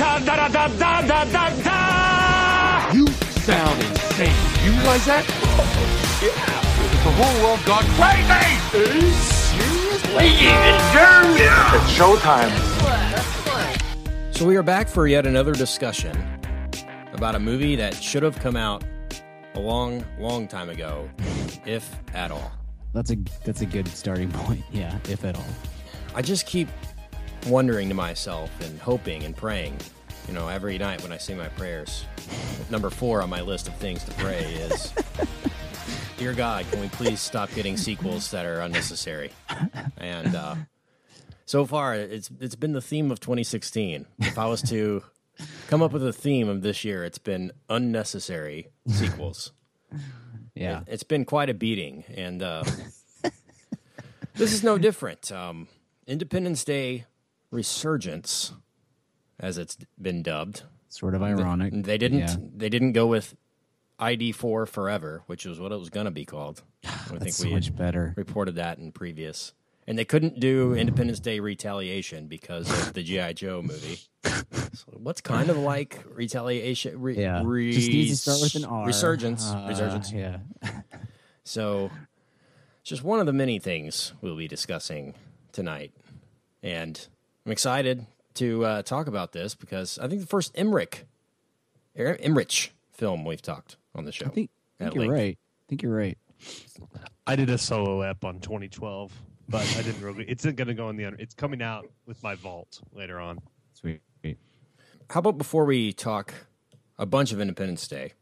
da da da da da da da. You sound insane. You realize that? Yeah. The whole world gone crazy. Seriously? It's showtime. So we are back for yet another discussion about a movie that should have come out a long, long time ago, if at all. That's a that's a good starting point. Yeah, if at all. I just keep wondering to myself and hoping and praying, you know, every night when I say my prayers. Number four on my list of things to pray is Dear God, can we please stop getting sequels that are unnecessary? And uh, so far, it's it's been the theme of 2016. If I was to come up with a theme of this year, it's been unnecessary sequels. Yeah. It, has been quite a beating, and uh, this is no different. Um, Independence Day Resurgence, as it's been dubbed. Sort of ironic. They didn't. Yeah. They didn't go with ID four Forever, which was what it was going to be called. I think That's we so much better. reported that in previous. And they couldn't do Independence Day Retaliation because of the GI Joe movie. So what's kind of like retaliation? Re, Yeah. Res- Just needs to start with an R. Resurgence. Uh, resurgence. Yeah. So it's just one of the many things we'll be discussing tonight. And I'm excited to uh, talk about this because I think the first Emmerich, Er- Emmerich film we've talked on the show. I think, I think you're length. right. I think you're right. I did a solo ep on 2012, but I didn't really. It's going to go in the. It's coming out with my vault later on. Sweet. How about before we talk a bunch of Independence Day,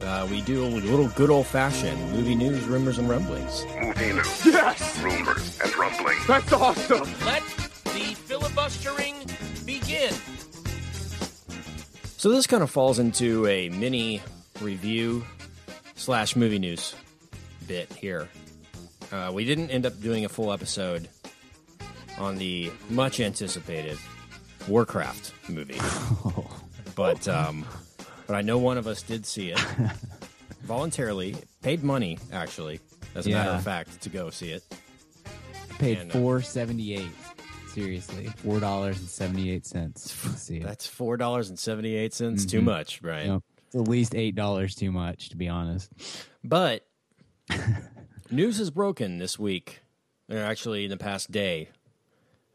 uh, we do a little good old fashioned movie news, rumors, and rumblings. Movie news, Yes! rumors, and rumblings. That's awesome. Let the filibustering begin. So this kind of falls into a mini review slash movie news bit here. Uh, we didn't end up doing a full episode on the much anticipated Warcraft movie, but um, but I know one of us did see it voluntarily, paid money actually, as a matter of fact, to go see it. Paid uh, four seventy eight. Seriously, four dollars and seventy eight cents. See. That's four dollars and seventy eight cents. Too Mhm. much, right? Yep. It's at least eight dollars too much, to be honest. But news has broken this week, or actually in the past day,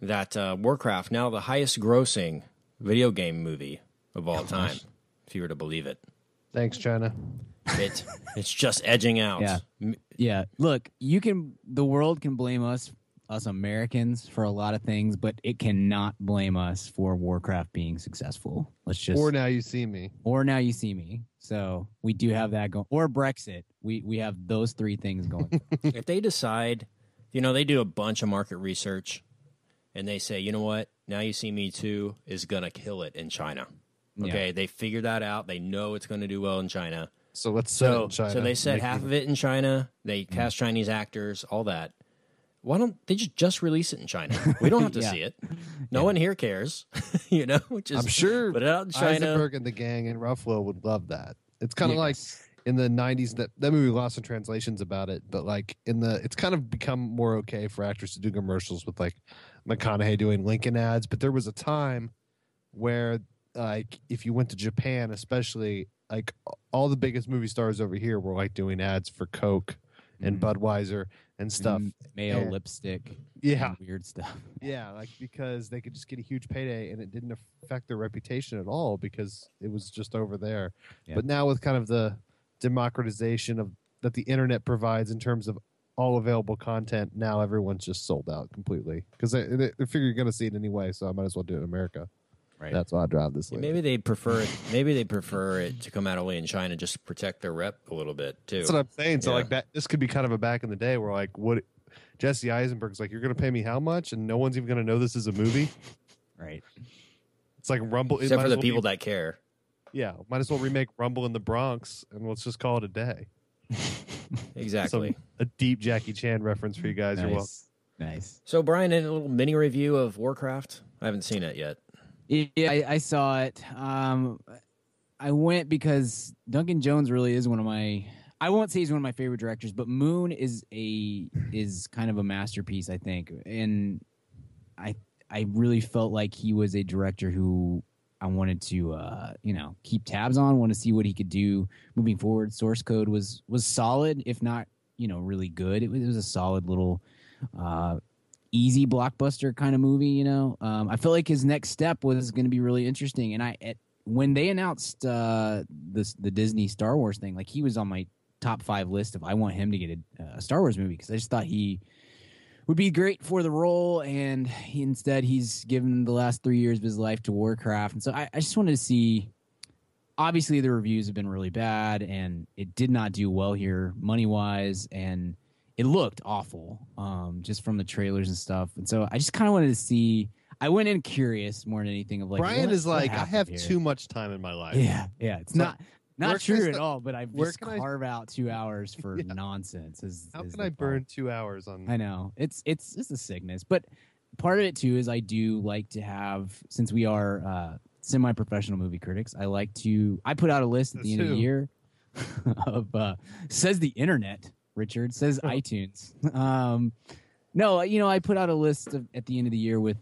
that uh, Warcraft now the highest grossing video game movie of all time, if you were to believe it. Thanks, China. It it's just edging out. Yeah. Yeah, look, you can. The world can blame us, us Americans, for a lot of things, but it cannot blame us for Warcraft being successful. Let's just Or now you see me. or now you see me. So we do have that going. Or Brexit. We we have those three things going. if they decide, you know, they do a bunch of market research, and they say, you know what, now you see me too is gonna kill it in China. Yeah. Okay, they figured that out. They know it's going to do well in China. So let's set it So, in China. so they set Make half me- of it in China. They mm-hmm. cast Chinese actors, all that. Why don't they just just release it in China? We don't have to Yeah. see it. No one here cares. you know, just I'm sure put it out in China. Eisenberg and the gang and Ruffalo would love that. It's kind of like in the 90s that that movie lost in translations about it, but like in the it's kind of become more okay for actors to do commercials with like McConaughey doing Lincoln ads, but there was a time where like if you went to Japan especially like all the biggest movie stars over here were like doing ads for Coke and Mhm. Budweiser and stuff. Mayo And- lipstick. Yeah. weird stuff. Yeah, like because they could just get a huge payday and it didn't affect their reputation at all because it was just over there. Yeah. But now with kind of the democratization of that the internet provides in terms of all available content, now everyone's just sold out completely because they, they figure you're going to see it anyway, so I might as well do it in America. Right. That's why I drive this. Lady. Maybe they prefer it. Maybe they prefer it to come out only in China just to protect their rep a little bit too. That's what I'm saying. So Yeah. like that, this could be kind of a back in the day where like what Jesse Eisenberg's like, you're going to pay me how much, and no one's even going to know this is a movie. Right. It's like Rumble. Except for the well be- people that care. Yeah, might as well remake Rumble in the Bronx and let's just call it a day. Exactly. So, a deep Jackie Chan reference for you guys. You're welcome. Nice. Nice. So, Brian, a little mini review of Warcraft. I haven't seen it yet. Yeah, I, I saw it. Um, I went because Duncan Jones really is one of my. I won't say he's one of my favorite directors, but Moon is a is kind of a masterpiece, I think, and I I really felt like he was a director who I wanted to uh, you know keep tabs on, want to see what he could do moving forward. Source code was was solid, if not you know really good. It was, it was a solid little uh, easy blockbuster kind of movie. You know, um, I felt like his next step was going to be really interesting, and I when they announced uh, this the Disney Star Wars thing, like he was on my top five list of I want him to get a, a Star Wars movie because I just thought he would be great for the role, and he, instead he's given the last three years of his life to Warcraft, and so I, I just wanted to see. Obviously, the reviews have been really bad, and it did not do well here money wise, and it looked awful um, just from the trailers and stuff. And so I just kind of wanted to see. I went in curious more than anything of like Brian is like, I have here? too much time in my life. Yeah, yeah. It's not not true at st- all. But I just can I- carve out two hours for Yeah. nonsense. Is, How is can I burn two hours on? I know it's it's it's a sickness, but part of it too is I do like to have since we are uh, semi-professional movie critics. I like to I put out a list at the Says end of the year of uh, says the internet. Richard says iTunes. Um, no, you know I put out a list of, at the end of the year with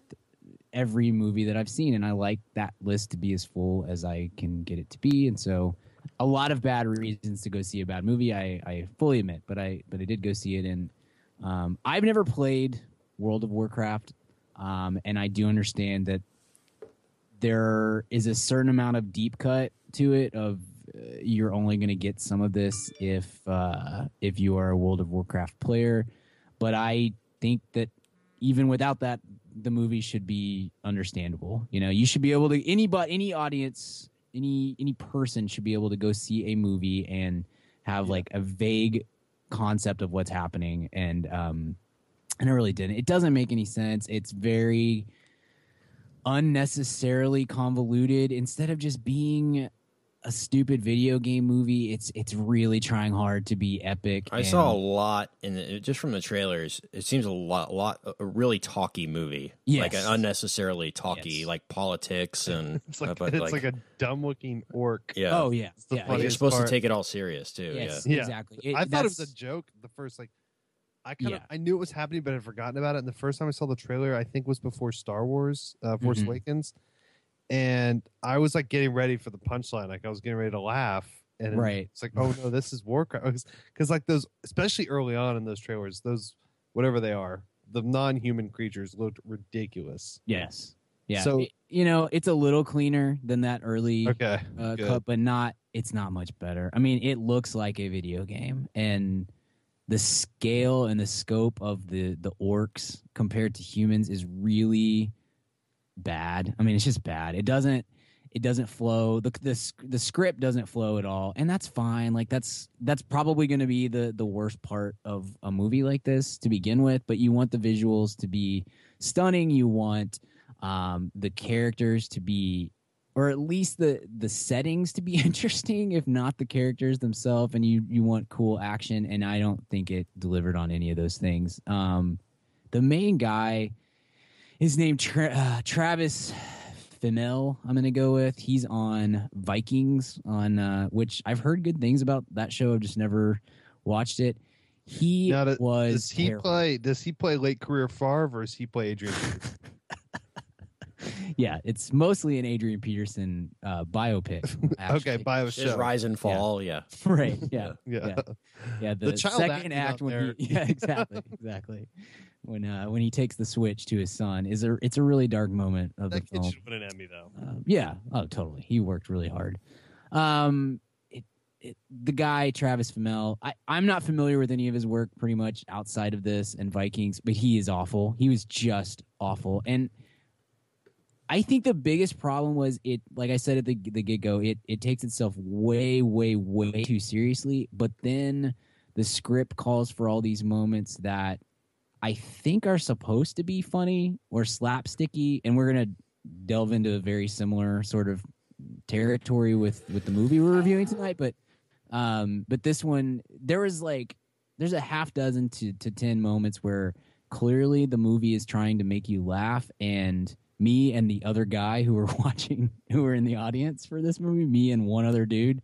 every movie that I've seen, and I like that list to be as full as I can get it to be, and so. A lot of bad reasons to go see a bad movie. I, I fully admit, but I but I did go see it, and um, I've never played World of Warcraft, um, and I do understand that there is a certain amount of deep cut to it. Of you're only going to get some of this if uh, if you are a World of Warcraft player, but I think that even without that, the movie should be understandable. You know, you should be able to anybody, any audience, any any person should be able to go see a movie and have like a vague concept of what's happening and um and it really didn't. It doesn't make any sense. It's very unnecessarily convoluted. Instead of just being a stupid video game movie it's it's really trying hard to be epic I and- saw a lot in the, just from the trailers. It seems a lot, lot, a really talky movie. like an unnecessarily talky, Yes. like politics and. It's like but it's like, a dumb looking orc. yeah. oh yeah the yeah Like, you're supposed part. to take it all serious too. yes Yeah. exactly It- I thought it was a joke the first like I kind of Yeah. I knew it was happening, but I'd forgotten about it. And the first time I saw the trailer, I think was before Star Wars, uh, Force Mhm. Awakens, and I was like getting ready for the punchline, like I was getting ready to laugh, and Right. it's like, oh no, this is Warcraft, because like those, especially early on in those trailers, those whatever they are, the non-human creatures looked ridiculous. yes yeah So- It- you know it's a little cleaner than that early Okay, uh, cut, but not. It's not much better. I mean, it looks like a video game, and the scale and the scope of the the orcs compared to humans is really bad. I mean, it's just bad. It doesn't. It doesn't flow. the the The script doesn't flow at all, and that's fine. Like that's that's probably going to be the the worst part of a movie like this to begin with. But you want the visuals to be stunning. You want um, the characters to be or at least the the settings to be interesting if not the characters themselves and you you want cool action and i don't think it delivered on any of those things um the main guy his name Tra- uh, travis Fimmel, I'm gonna go with. He's on Vikings, on uh, which I've heard good things about that show. I've just never watched it. He Now, does- was does he terrible. play? Does he play late career Favre, or does he play Adrian? Peterson? yeah, it's mostly an Adrian Peterson uh, biopic. okay, actually. bio Just show. rise and fall. Yeah. right? Yeah, Yeah. yeah. yeah. The, The child second act when there. he, yeah, exactly, exactly. When uh, when he takes the switch to his son is a it's a really dark moment of that the kid film. should win an Emmy though. Um, yeah. Oh, totally. He worked really hard. Um, it, it, the guy Travis Fimmel. I, I'm not familiar with any of his work, pretty much outside of this and Vikings, but he is awful. He was just awful, and I think the biggest problem was it. Like I said at the the get go, it it takes itself way, way, way too seriously. But then the script calls for all these moments that I think are supposed to be funny or slapsticky, and we're gonna delve into a very similar sort of territory with with the movie we're reviewing tonight. But um, but this one there was like there's a half dozen to to ten moments where clearly the movie is trying to make you laugh and me and the other guy who were watching who were in the audience for this movie me and one other dude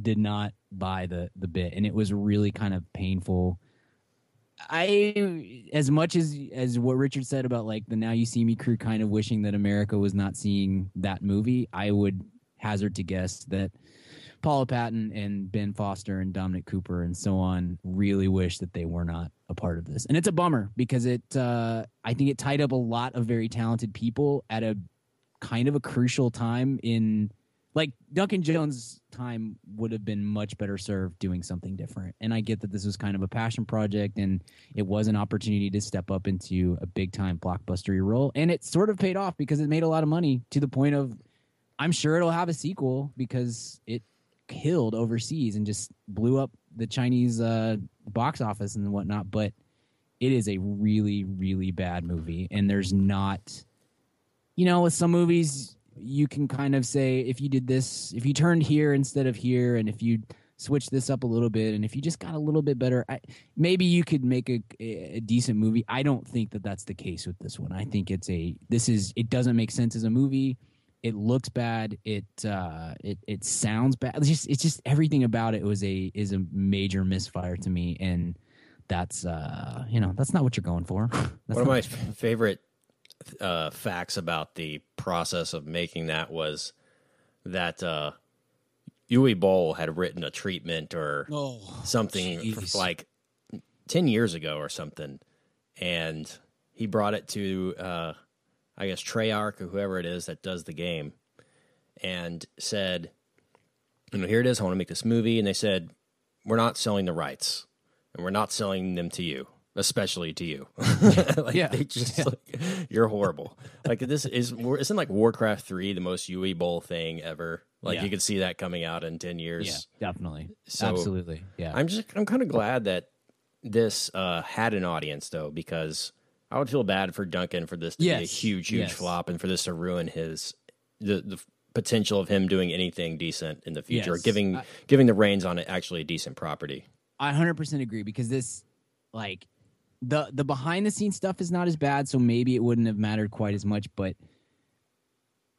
did not buy the the bit. And it was really kind of painful. I as much as as what Richard said about like the Now You See Me crew kind of wishing that America was not seeing that movie, I would hazard to guess that Paula Patton and Ben Foster and Dominic Cooper and so on really wish that they were not a part of this. And it's a bummer because it uh I think it tied up a lot of very talented people at a kind of a crucial time in like Duncan Jones' time would have been much better served doing something different. And I get that this was kind of a passion project and it was an opportunity to step up into a big time blockbustery role. And it sort of paid off because it made a lot of money to the point of I'm sure it'll have a sequel because it killed overseas and just blew up the Chinese uh, box office and whatnot. But it is a really, really bad movie. And there's not, you know, with some movies, you can kind of say if you did this, if you turned here instead of here, and if you switch this up a little bit, and if you just got a little bit better, I, maybe you could make a, a decent movie. I don't think that that's the case with this one. I think it's a this is it doesn't make sense as a movie. It looks bad. It uh, it it sounds bad. It's just it's just everything about it was a is a major misfire to me, and that's uh you know that's not what you're going for. That's One of my f- favorite uh, facts about the process of making that was that uh, Uwe Boll had written a treatment or something f- like 10 years ago or something. And he brought it to, uh, I guess, Treyarch or whoever it is that does the game and said, you know, here it is. I want to make this movie. And they said, we're not selling the rights and we're not selling them to you, especially to you. like, Yeah. They just, like, you're horrible. like this is, isn't like Warcraft 3 the most Uwe Boll thing ever? Like Yeah. you could see that coming out in 10 years. yeah, definitely, So- absolutely, yeah. I'm just I'm kind of glad that this uh, had an audience though because I would feel bad for Duncan for this to be a huge huge yes. flop and for this to ruin his the the potential of him doing anything decent in the future or giving I- giving the reins on it actually a decent property. I 100% agree because this like the the behind the scenes stuff is not as bad so maybe it wouldn't have mattered quite as much but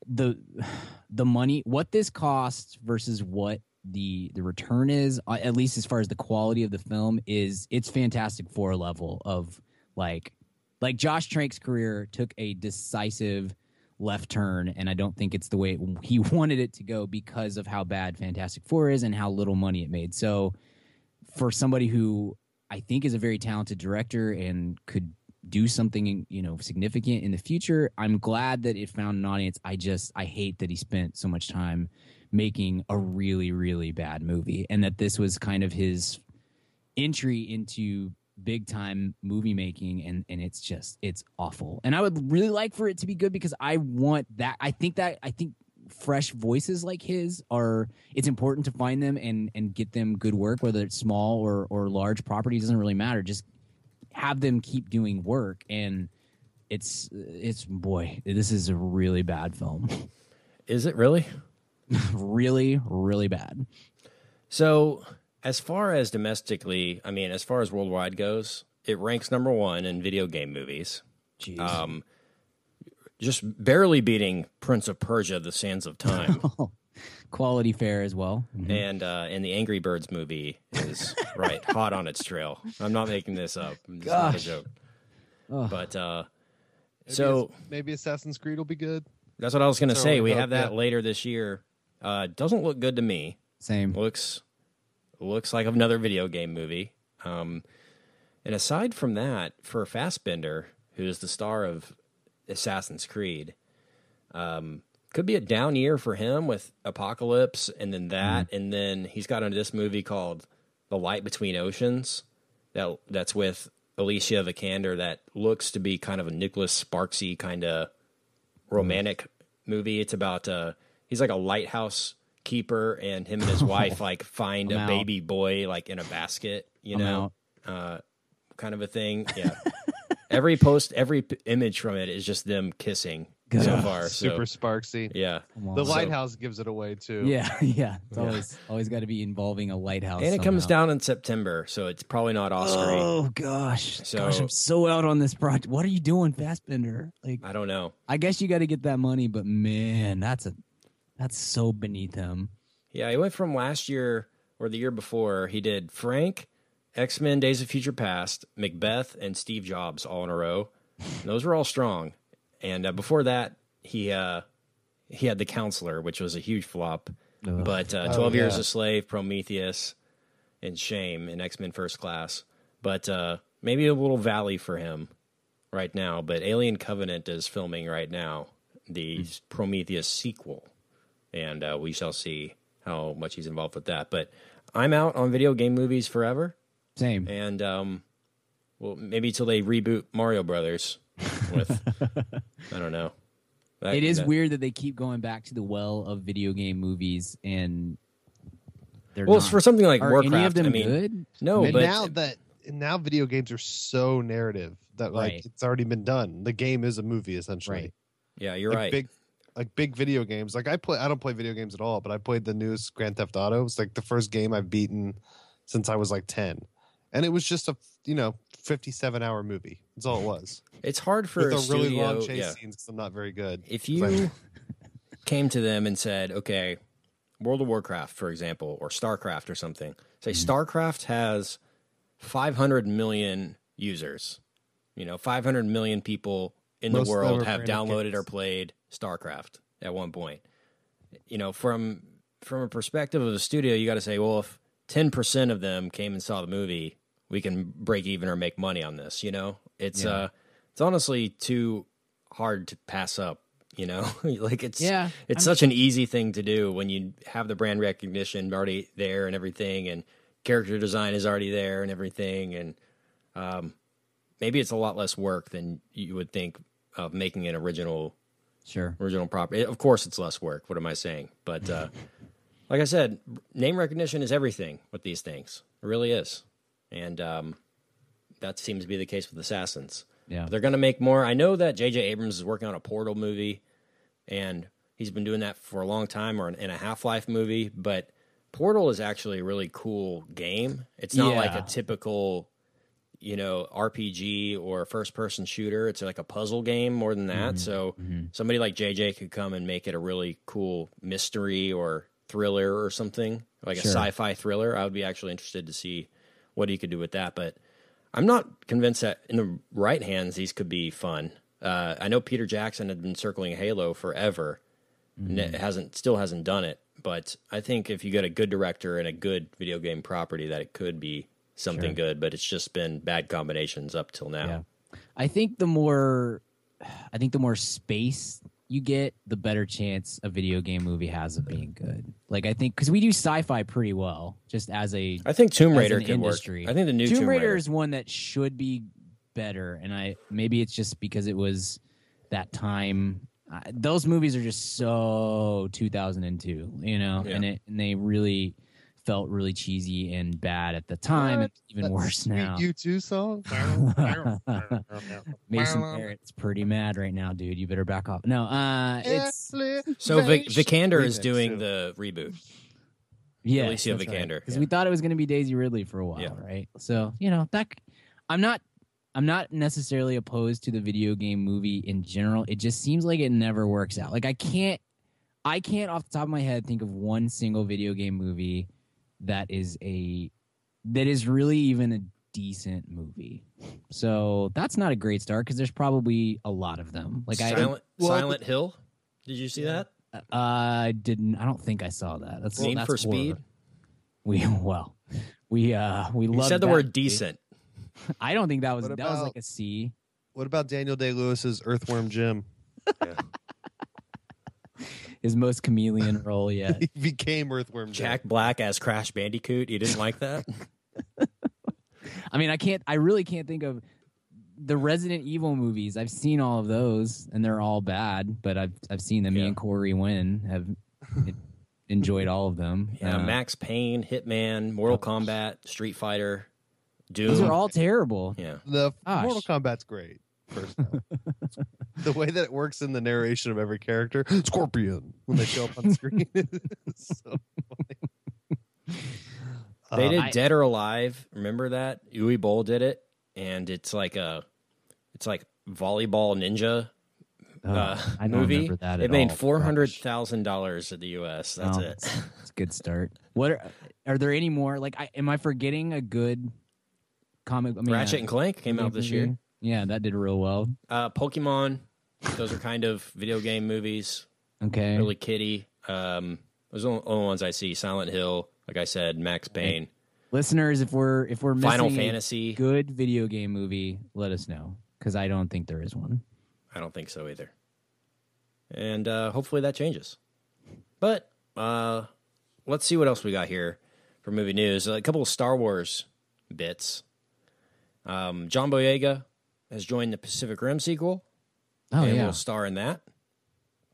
the the money what this costs versus what the the return is uh, at least as far as the quality of the film is it's fantastic for a level of like like Josh Trank's career took a decisive left turn and I don't think it's the way he wanted it to go because of how bad Fantastic Four is and how little money it made. So for somebody who I think is a very talented director and could do something you know significant in the future, I'm glad that it found an audience. I just I hate that he spent so much time making a really really bad movie and that this was kind of his entry into big time movie making and and it's just it's awful. And i would really like for it to be good because i want that i think that i think fresh voices like his are it's important to find them and and get them good work whether it's small or or large property doesn't really matter. Just have them keep doing work and it's it's boy this is a really bad film. Is it really? really really bad. So, as far as domestically, I mean, as far as worldwide goes, it ranks number one in video game movies. Jeez. Um, just barely beating Prince of Persia: The Sands of Time. quality fare as well and uh, and the Angry Birds movie is right hot on its trail. I'm not making this up. It's not a joke. Ugh. But uh, Maybe so Ass- maybe Assassin's Creed will be good. that's what I was going to say. we We hope, have that yeah. later this year. Uh, doesn't look good to me. same Looks looks like another video game movie. Um, and aside from that, for Fassbender, who is the star of Assassin's Creed, um, could be a down year for him with Apocalypse, and then that, and then he's got into this movie called The Light Between Oceans. That that's with Alicia Vikander. That looks to be kind of a Nicholas Sparksy kind of romantic movie. It's about uh, he's like a lighthouse keeper, and him and his wife like find I'm a out. baby boy like in a basket. You I'm know, uh, kind of a thing. Yeah. every post, every p- image from it is just them kissing so Gosh. far. So, Super sparksy. yeah. Come on. The So- lighthouse gives it away too. Yeah, yeah. It's always always got to be involving a lighthouse. And it comes down in September, so it's probably not Oscar. Oh gosh, So- gosh, I'm so out on this project. What are you doing, Fassbender? Like, I don't know. I guess you got to get that money, but man, that's a that's so beneath him. Yeah, he went from last year or the year before. He did Frank, X Men: Days of Future Past, Macbeth, and Steve Jobs all in a row. And those were all strong. And uh, before that, he uh, he had The Counselor, which was a huge flop. But uh, Oh, Twelve Years yeah. a Slave, Prometheus, and Shame, and X Men First Class. But uh, maybe a little valley for him right now. But Alien Covenant is filming right now the Prometheus sequel, and uh, we shall see how much he's involved with that. But I'm out on video game movies forever, Same. and um, well, maybe till they reboot Mario Brothers with I don't know. That- It is that- weird that they keep going back to the well of video game movies and they're Well, not. for something like Are Warcraft, any of them I mean, good? no, and but now that and now video games are so narrative that like Right. it's already been done. The game is a movie essentially. Right. yeah, you're like right. Big like big video games. Like I play I don't play video games at all, but I played the newest Grand Theft Auto. It's like the first game I've beaten since I was like 10. And it was just a, you know, 57 hour movie. That's all it was. it's hard for With a a really studio, long chase yeah. scenes cuz I'm not very good. If you came to them and said, okay, World of Warcraft, for example, or StarCraft or something, say Mm-hmm. StarCraft has 500 million users, you know, 500 million people in Most the world have downloaded or played StarCraft at one point. You know, from from a perspective of the studio, you got to say, well, if 10% of them came and saw the movie, we can break even or make money on this, you know? It's Yeah. uh it's honestly too hard to pass up, you know? like it's Yeah, it's I'm- such an easy thing to do when you have the brand recognition already there and everything and character design is already there and everything and um maybe it's a lot less work than you would think of making an original Sure. original property. Of course, it's less work. What am I saying? But uh, like I said, name recognition is everything with these things. It really is, and um, that seems to be the case with Assassins. Yeah. They're going to make more. I know that J.J. Abrams is working on a Portal movie, and he's been doing that for a long time, or in a Half Life movie. But Portal is actually a really cool game. It's not like a typical you know RPG or first person shooter. It's like a puzzle game more than that. Mm-hmm. So mm-hmm. somebody like JJ could come and make it a really cool mystery or thriller or something like Sure. a sci-fi thriller. I would be actually interested to see what he could do with that. But I'm not convinced that in the right hands these could be fun. Uh, I know Peter Jackson had been circling Halo forever. and it mm-hmm. hasn't still hasn't done it, but I think if you get a good director and a good video game property, that it could be something Sure. good. But it's just been bad combinations up till now. Yeah. I think the more I think the more space you get, the better chance a video game movie has of being good. Like I think because we do sci-fi pretty well, just as a I think Tomb Raider an could industry. work. I think the new Tomb, Tomb, Raider, Raider is one that should be better, and I maybe it's just because it was that time. Uh, those movies are just so 2002, you know, Yeah. and it and they really felt really cheesy and bad at the time, and even That worse sweet now. U2 song. Mason Barrett's pretty mad right now, dude. You better back off. No, uh, it's So Vic, Vikander is doing too. the reboot. yeah, Alicia Vikander, Because yeah. we thought it was going to be Daisy Ridley for a while, Yeah. right? So you know that I'm not. I'm not necessarily opposed to the video game movie in general. It just seems like it never works out. Like I can't, I can't off the top of my head think of one single video game movie that is a that is really even a decent movie. So that's not a great start because there's probably a lot of them. Like I, Silent, well, Silent Hill. Did you see that? I didn't. I don't think I saw that. That's Need that's for horror. Speed. We well, we uh we You love. said the word decent. I don't think that was What that was like a C. What about Daniel Day Lewis's Earthworm Jim? His most chameleon role yet. he became Earthworm Jim. Jack Black as Crash Bandicoot. You didn't like that? I mean, I can't. I really can't think of the Resident Evil movies. I've seen all of those, and they're all bad. But I've I've seen them. Me Yeah. and Corey Wynn have enjoyed all of them. Yeah, Uh, Max Payne, Hitman, Mortal Kombat, Street Fighter, Doom. These are all terrible. yeah. The Gosh. Mortal Kombat's great. First off. the way that it works in the narration of every character, Scorpion, when they show up on screen, is so funny. They Um, did I- Dead or Alive. Remember that? Uwe Boll did it, and it's like a, it's like volleyball ninja Oh, uh, I don't movie. remember that it at made all. four hundred Gosh. thousand dollars at the U.S. That's Oh, it. It's a good start. What are, are there any more? Like, I, am I forgetting a good comic. I mean, Ratchet uh, and Clank came out this year. Yeah, that did real well. Uh, Pokemon. Those are kind of video game movies. Okay. Really kitty. Um, those are the only ones I see. Silent Hill, like I said, Max Payne, Listeners, if we're if we're missing Final a Fantasy. good video game movie, let us know because I don't think there is one. I don't think so either. And uh, hopefully that changes. But uh, let's see what else we got here for movie news. A couple of Star Wars bits. Um, John Boyega has joined the Pacific Rim sequel Oh and yeah, will star in that.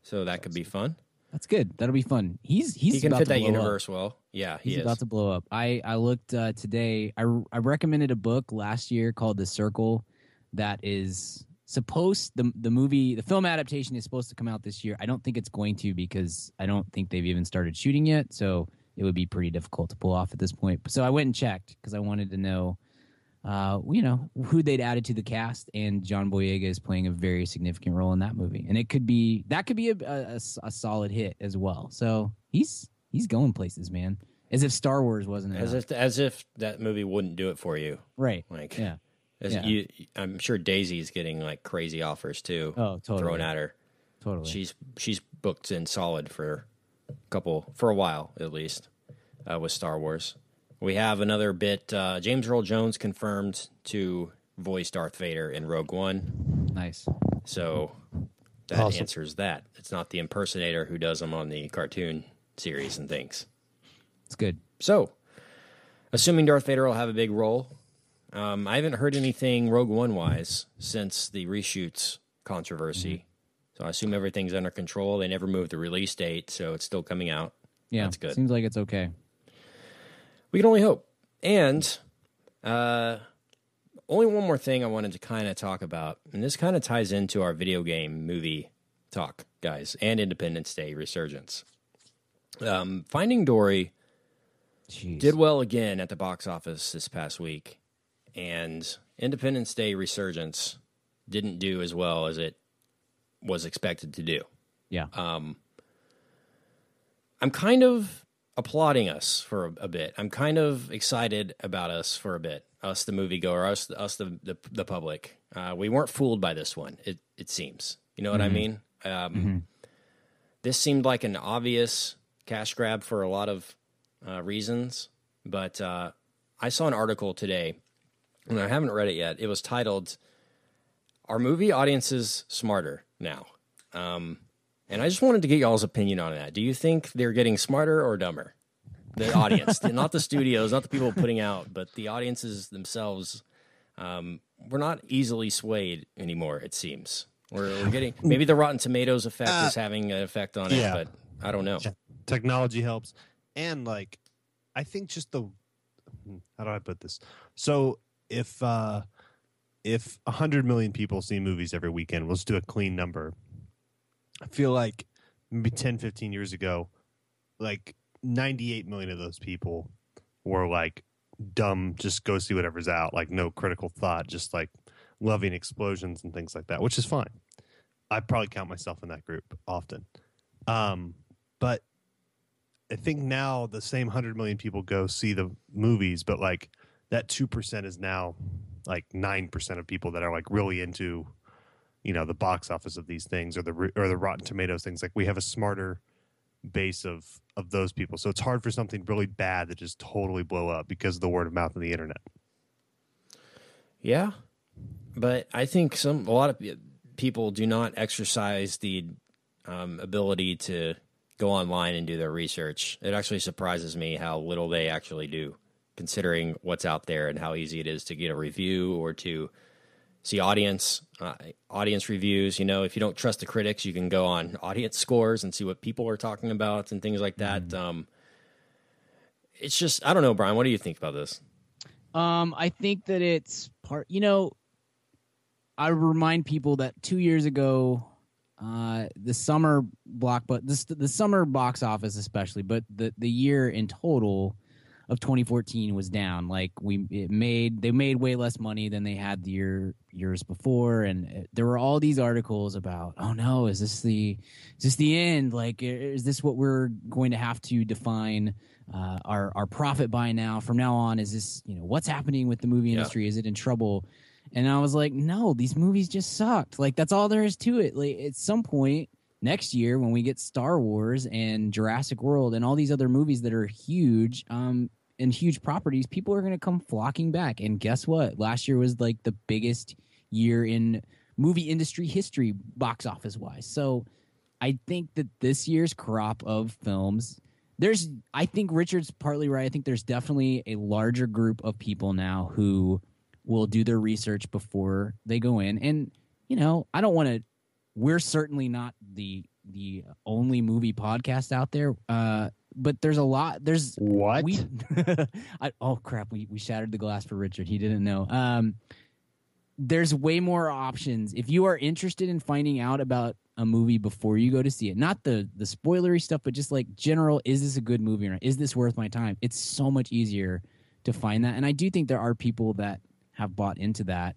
So that could be fun. that's good. That'll be fun. He's he's he can about fit to that blow up. universe well. Yeah, he He's is. about to blow up. I I looked uh, today. I I recommended a book last year called The Circle, that is supposed the the movie the film adaptation is supposed to come out this year. I don't think it's going to because I don't think they've even started shooting yet. So it would be pretty difficult to pull off at this point. So I went and checked because I wanted to know, uh, you know, who they'd added to the cast, and John Boyega is playing a very significant role in that movie, and it could be that could be a, a, a solid hit as well. So he's he's going places, man. As if Star Wars wasn't as enough. if as if that movie wouldn't do it for you. right. Like Yeah. yeah. you, I'm sure Daisy's getting like crazy offers too. Oh, totally. thrown at her. Totally. She's she's booked in solid for a couple for a while at least uh, with Star Wars. We have another bit. Uh, James Earl Jones confirmed to voice Darth Vader in Rogue One, nice. so that Awesome. answers that. It's not the impersonator who does them on the cartoon series and things. It's good. So, assuming Darth Vader will have a big role, um, I haven't heard anything Rogue One wise since the reshoots controversy. So I assume everything's under control. They never moved the release date, so it's still coming out. Yeah. That's good. Seems like it's okay. We can only hope. And uh, only one more thing I wanted to kind of talk about, and this kind of ties into our video game movie talk, guys, and Independence Day resurgence. Um, Finding Dory Jeez. did well again at the box office this past week, and Independence Day Resurgence didn't do as well as it was expected to do. yeah. I'm kind of applauding us for a, a bit. I'm kind of excited about us for a bit. Us, the moviegoer, us, us, the the, the public. Uh, we weren't fooled by this one. It it seems. You know what I mean? Um, This seemed like an obvious cash grab for a lot of uh, reasons, but uh, I saw an article today, and I haven't read it yet. It was titled "Are Movie Audiences Smarter Now?" Um, and I just wanted to get y'all's opinion on that. Do you think they're getting smarter or dumber? The audience, not the studios, not the people putting out, but the audiences themselves. Um, we're not easily swayed anymore. It seems we're, we're getting maybe the Rotten Tomatoes effect is having an effect on it, yeah. but I don't know. Technology helps and like i think just the how do i put this so if uh if 100 million people see movies every weekend let's do a clean number i feel like maybe 10 15 years ago like 98 million of those people were like dumb just go see whatever's out like no critical thought just like loving explosions and things like that which is fine. I probably count myself in that group often. Um but I think now the same 100 million people go see the movies, but like that 2% is now like 9% of people that are like really into, you know, the box office of these things or the, or the Rotten Tomatoes things. Like we have a smarter base of, of those people. So it's hard for something really bad to just totally blow up because of the word of mouth and the internet. Yeah, but I think some a lot of people do not exercise the um, ability to go online and do their research. It actually surprises me how little they actually do, considering what's out there and how easy it is to get a review or to see audience uh, audience reviews. You know, if you don't trust the critics, you can go on audience scores and see what people are talking about and things like that. Um, it's just I don't know, Brian. What do you think about this? Um, I think that it's part. You know, I remind people that two years ago, uh, the summer block, but this the summer box office especially, but the the year in total of 2014 was down. Like we it made they made way less money than they had the year years before, and uh, there were all these articles about, oh no, is this the is this the end? Like, is this what we're going to have to define uh, our our profit by now? From now on, is this you know what's happening with the movie Yeah. industry? Is it in trouble? And I was like, no, these movies just sucked. Like that's all there is to it. Like at some point next year when we get Star Wars and Jurassic World and all these other movies that are huge um and huge properties, people are going to come flocking back. And guess what? Last year was like the biggest year in movie industry history box office wise. So I think that this year's crop of films there's I think Richard's partly right. I think there's definitely a larger group of people now who will do their research before they go in. And you know, I don't want to we're certainly not the the only movie podcast out there. Uh but there's a lot there's What? we I, oh crap we we shattered the glass for richard. He didn't know. Um there's way more options. If you are interested in finding out about a movie before you go to see it not the the spoilery stuff but just like general is this a good movie or not? Is this worth my time? It's so much easier to find that. And i do think there are people that have bought into that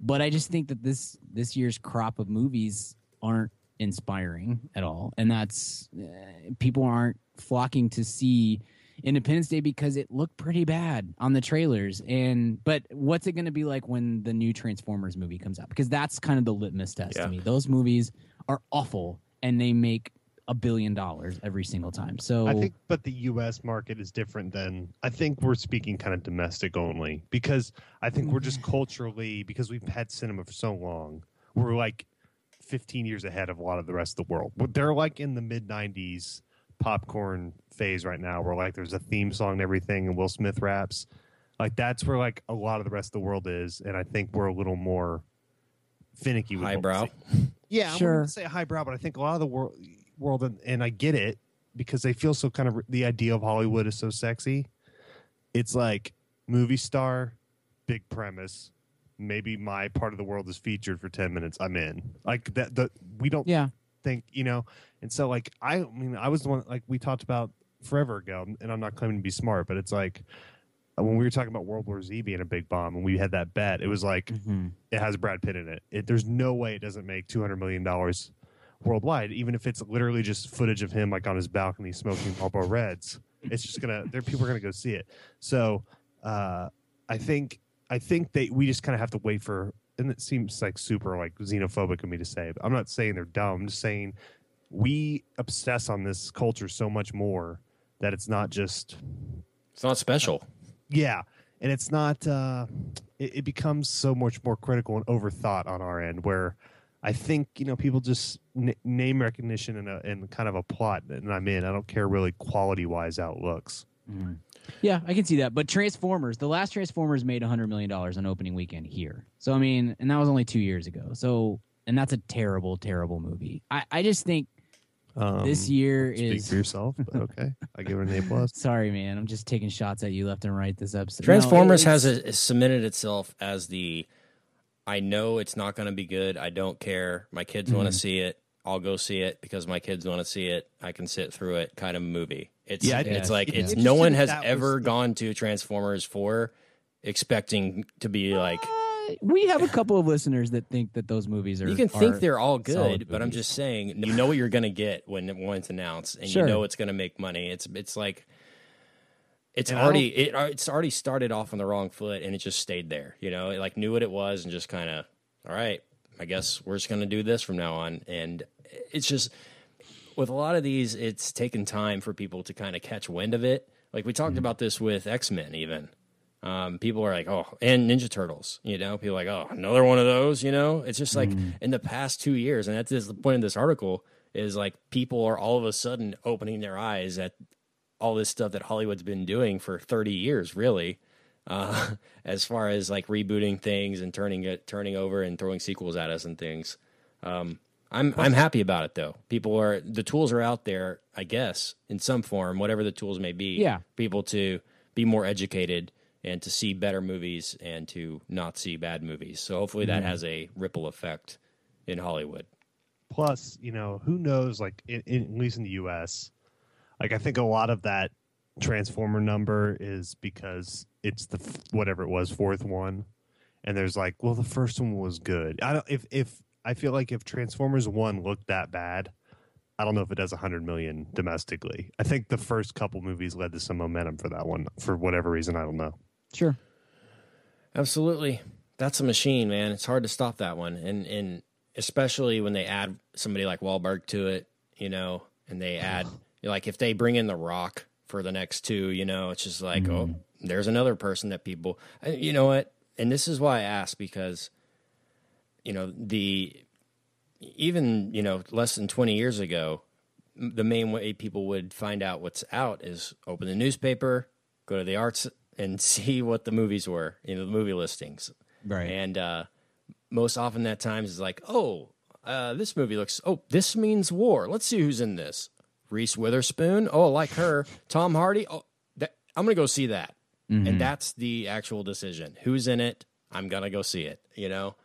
but i just think that this this year's crop of movies aren't inspiring at all. And that's uh, people aren't flocking to see Independence Day because it looked pretty bad on the trailers. And but what's it going to be like when the new Transformers movie comes out? Because that's kind of the litmus test Yeah. to me. Those movies are awful and they make a billion dollars every single time. So I think, but the U.S. market is different than. I think we're speaking kind of domestic only because I think we're just mm. culturally because we've had cinema for so long. We're like 15 years ahead of a lot of the rest of the world. But They're like in the mid 90s popcorn phase right now, where like there's a theme song and everything, and Will Smith raps. Like that's where like a lot of the rest of the world is, and I think we're a little more finicky. With what we Highbrow. say. Yeah, I Sure. wouldn't say highbrow, but I think a lot of the world, world, and, and I get it because they feel so kind of the idea of Hollywood is so sexy. It's like movie star, big premise. Maybe my part of the world is featured for ten minutes. I'm in. Like that. The we don't yeah, think you know. And so like I, I mean I was the one like we talked about forever ago, and I'm not claiming to be smart, but it's like uh, when we were talking about World War Z being a big bomb, and we had that bet, it was like Mhm. it has Brad Pitt in it. it there's no way it doesn't make two hundred million dollars worldwide, even if it's literally just footage of him like on his balcony smoking Marlboro Reds. It's just gonna there people are gonna go see it. So uh, I think I think that we just kind of have to wait for. And it seems like super like xenophobic of me to say, but I'm not saying they're dumb. I'm just saying we obsess on this culture so much more that it's not just It's not special. yeah, and it's not. Uh, it, it becomes so much more critical and overthought on our end. Where I think you know people just n- name recognition and a and kind of a plot, and I'm in. I don't care really quality wise how it looks. Yeah, I can see that. But Transformers, the last Transformers made 100 million dollars on opening weekend here. So I mean, and that was only two years ago. So and that's a terrible, terrible movie. I I just think Um, this year speak is for yourself, but okay, I give it an A plus. Sorry, man. I'm just taking shots at you left and right this episode. Transformers No, has it's- a, submitted itself as the I know it's not going to be good. I don't care. My kids want to Mm-hmm. see it. I'll go see it because my kids want to see it. I can sit through it kind of movie. It's Yeah, it's Yeah. like It's it's no one has that was ever the- gone to Transformers 4 expecting to be like Uh, we have a couple of listeners that think that those movies are. you can think they're all good, but I'm just saying you know what you're going to get when when it's announced, and Sure. you know it's going to make money. It's it's like it's And already it, uh, it's already started off on the wrong foot, and it just stayed there. You know, it like knew what it was, and just kind of all right. I guess we're just going to do this from now on, and it's just with a lot of these, it's taken time for people to kind of catch wind of it. Like we talked about this with X Men, even. Um, people are like, oh, and Ninja Turtles, you know, people are like, oh, another one of those, you know, it's just like in the past two years, and that's the point of this article is like people are all of a sudden opening their eyes at all this stuff that Hollywood's been doing for 30 years, really, uh, as far as like rebooting things and turning it, turning over and throwing sequels at us and things. Um, I'm I'm happy about it though. People are the tools are out there, I guess, in some form, whatever the tools may be. Yeah. people to be more educated and to see better movies and to not see bad movies. So hopefully that mm-hmm. has a ripple effect in Hollywood. Plus, you know, who knows? Like, in, in, at least in the U.S., like I think a lot of that Transformer number is because it's the whatever it was fourth one, and there's like, well, the first one was good. I don't if if I feel like if Transformers one looked that bad, I don't know if it does hundred million domestically. I think the first couple movies led to some momentum for that one for whatever reason. I don't know. Sure. Absolutely. That's a machine, man. It's hard to stop that one. And and especially when they add somebody like Wahlberg to it, you know, and they add like if they bring in The Rock for the next two, you know, it's just like, oh, mm. there's another person that people you know what? And this is why I ask because you know, the even, you know, less than 20 years ago, the main way people would find out what's out is open the newspaper, go to the arts and see what the movies were, you know, the movie listings. Right. And uh, most often that times is like, oh, uh, this movie looks. Oh, this means war. Let's see who's in this. Reese Witherspoon. Oh, I like her. Tom Hardy. Oh, that, I'm gonna go see that. And that's the actual decision. Who's in it? I'm gonna go see it. You know,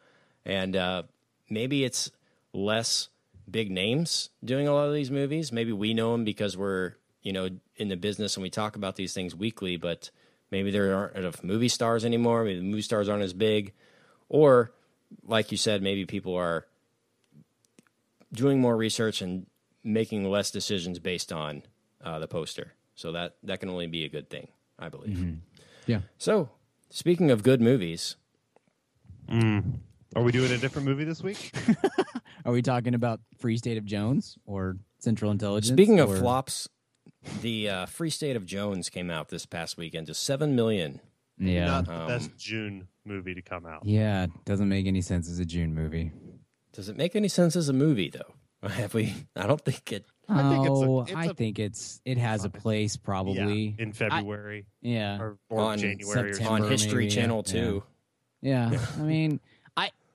and uh, maybe it's less big names doing a lot of these movies. Maybe we know them because we're you know in the business and we talk about these things weekly. But maybe there aren't enough movie stars anymore. Maybe the movie stars aren't as big, or like you said, maybe people are doing more research and making less decisions based on uh, the poster. So that that can only be a good thing, I believe. Yeah. So speaking of good movies, Are we doing a different movie this week? Are we talking about Free State of Jones or Central Intelligence? speaking of or- flops, the uh, Free State of Jones came out this past weekend to seven million. Yeah. Not the Um, best June movie to come out. yeah. Doesn't make any sense as a June movie. Does it make any sense as a movie though? Have we? I don't think it. I think it's a- oh, it's I a- think it's it has a place probably. Yeah, in February Yeah. or, or On January or on. History maybe, Channel yeah. too. Yeah, I mean,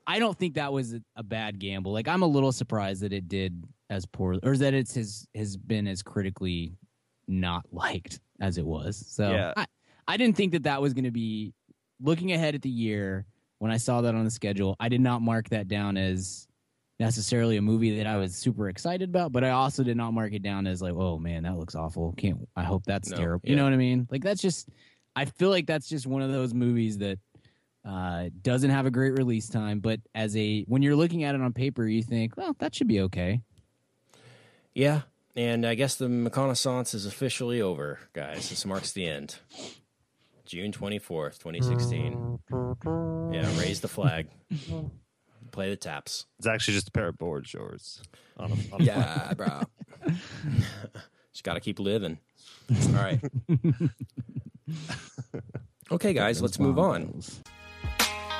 I don't think that was a, a bad gamble. Like, I'm a little surprised that it did as poor, or that it's has has been as critically not liked as it was. So Yeah. I I didn't think that that was going to be looking ahead at the year when I saw that on the schedule. I did not mark that down as necessarily a movie that I was super excited about, but I also did not mark it down as like, oh man, that looks awful. Can't I hope that's No, terrible. You know what I mean? Like that's just I feel like that's just one of those movies that uh, doesn't have a great release time, but as a when you're looking at it on paper, you think, well, that should be okay. Yeah, and I guess the McConaissance is officially over, guys. This marks the end. June twenty fourth, twenty sixteen. Yeah, raise the flag. Play the taps. It's actually just a pair of board shorts. On a, on a Yeah, bro. Just got to keep living. All right. Okay, guys, let's move on.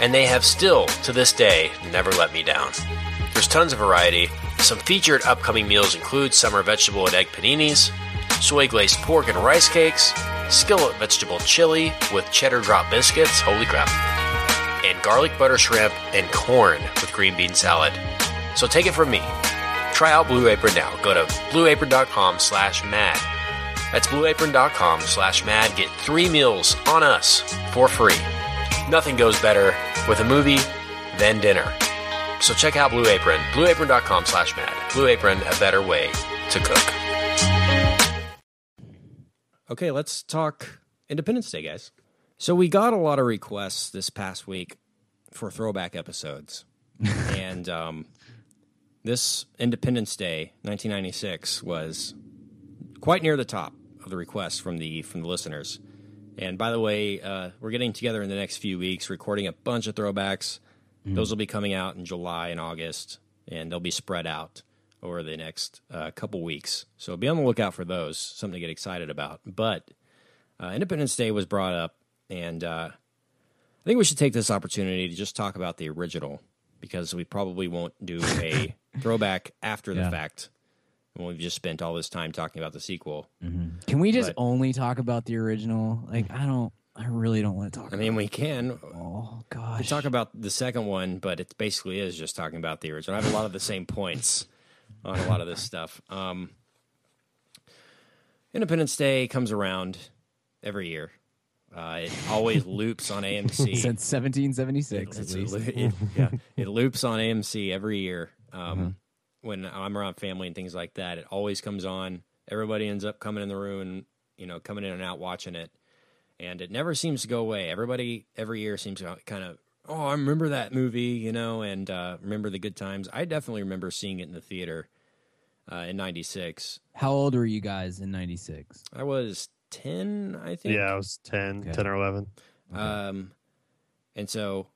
and they have still, to this day, never let me down. There's tons of variety. Some featured upcoming meals include summer vegetable and egg paninis, soy glazed pork and rice cakes, skillet vegetable chili with cheddar drop biscuits, holy crap, and garlic butter shrimp and corn with green bean salad. So take it from me. Try out Blue Apron now. Go to blueapron.com slash mad. That's blueapron.com slash mad. Get three meals on us for free. Nothing goes better with a movie than dinner. So check out Blue Apron, blueapron.com slash mad. Blue Apron, a better way to cook. Okay, let's talk Independence Day, guys. So we got a lot of requests this past week for throwback episodes. and um, this Independence Day, 1996, was quite near the top of the requests from the from the listeners. And by the way, uh, we're getting together in the next few weeks, recording a bunch of throwbacks. Those will be coming out in July and August, and they'll be spread out over the next uh, couple weeks. So be on the lookout for those. Something to get excited about. But uh, Independence Day was brought up, and uh, I think we should take this opportunity to just talk about the original because we probably won't do a throwback after the fact when we've just spent all this time talking about the sequel. Can we just But- only talk about the original? Like, I don't. I really don't want to talk. I mean, we can. oh We talk about the second one, but it basically is just talking about the original. I have a lot of the same points on a lot of this stuff. Um, Independence Day comes around every year. Uh, it always loops on AMC. since 1776 at least. it, it- yeah, it loops on AMC every year. Um, When I'm around family and things like that, it always comes on. Everybody ends up coming in the room and you know coming in and out watching it, and it never seems to go away. Everybody every year seems to kind of oh I remember that movie, you know, and uh, remember the good times. I definitely remember seeing it in the theater uh, in '96. How old were you guys in '96? I was ten, I think. Yeah, I was 10, Okay. 10 or 11. Um, and so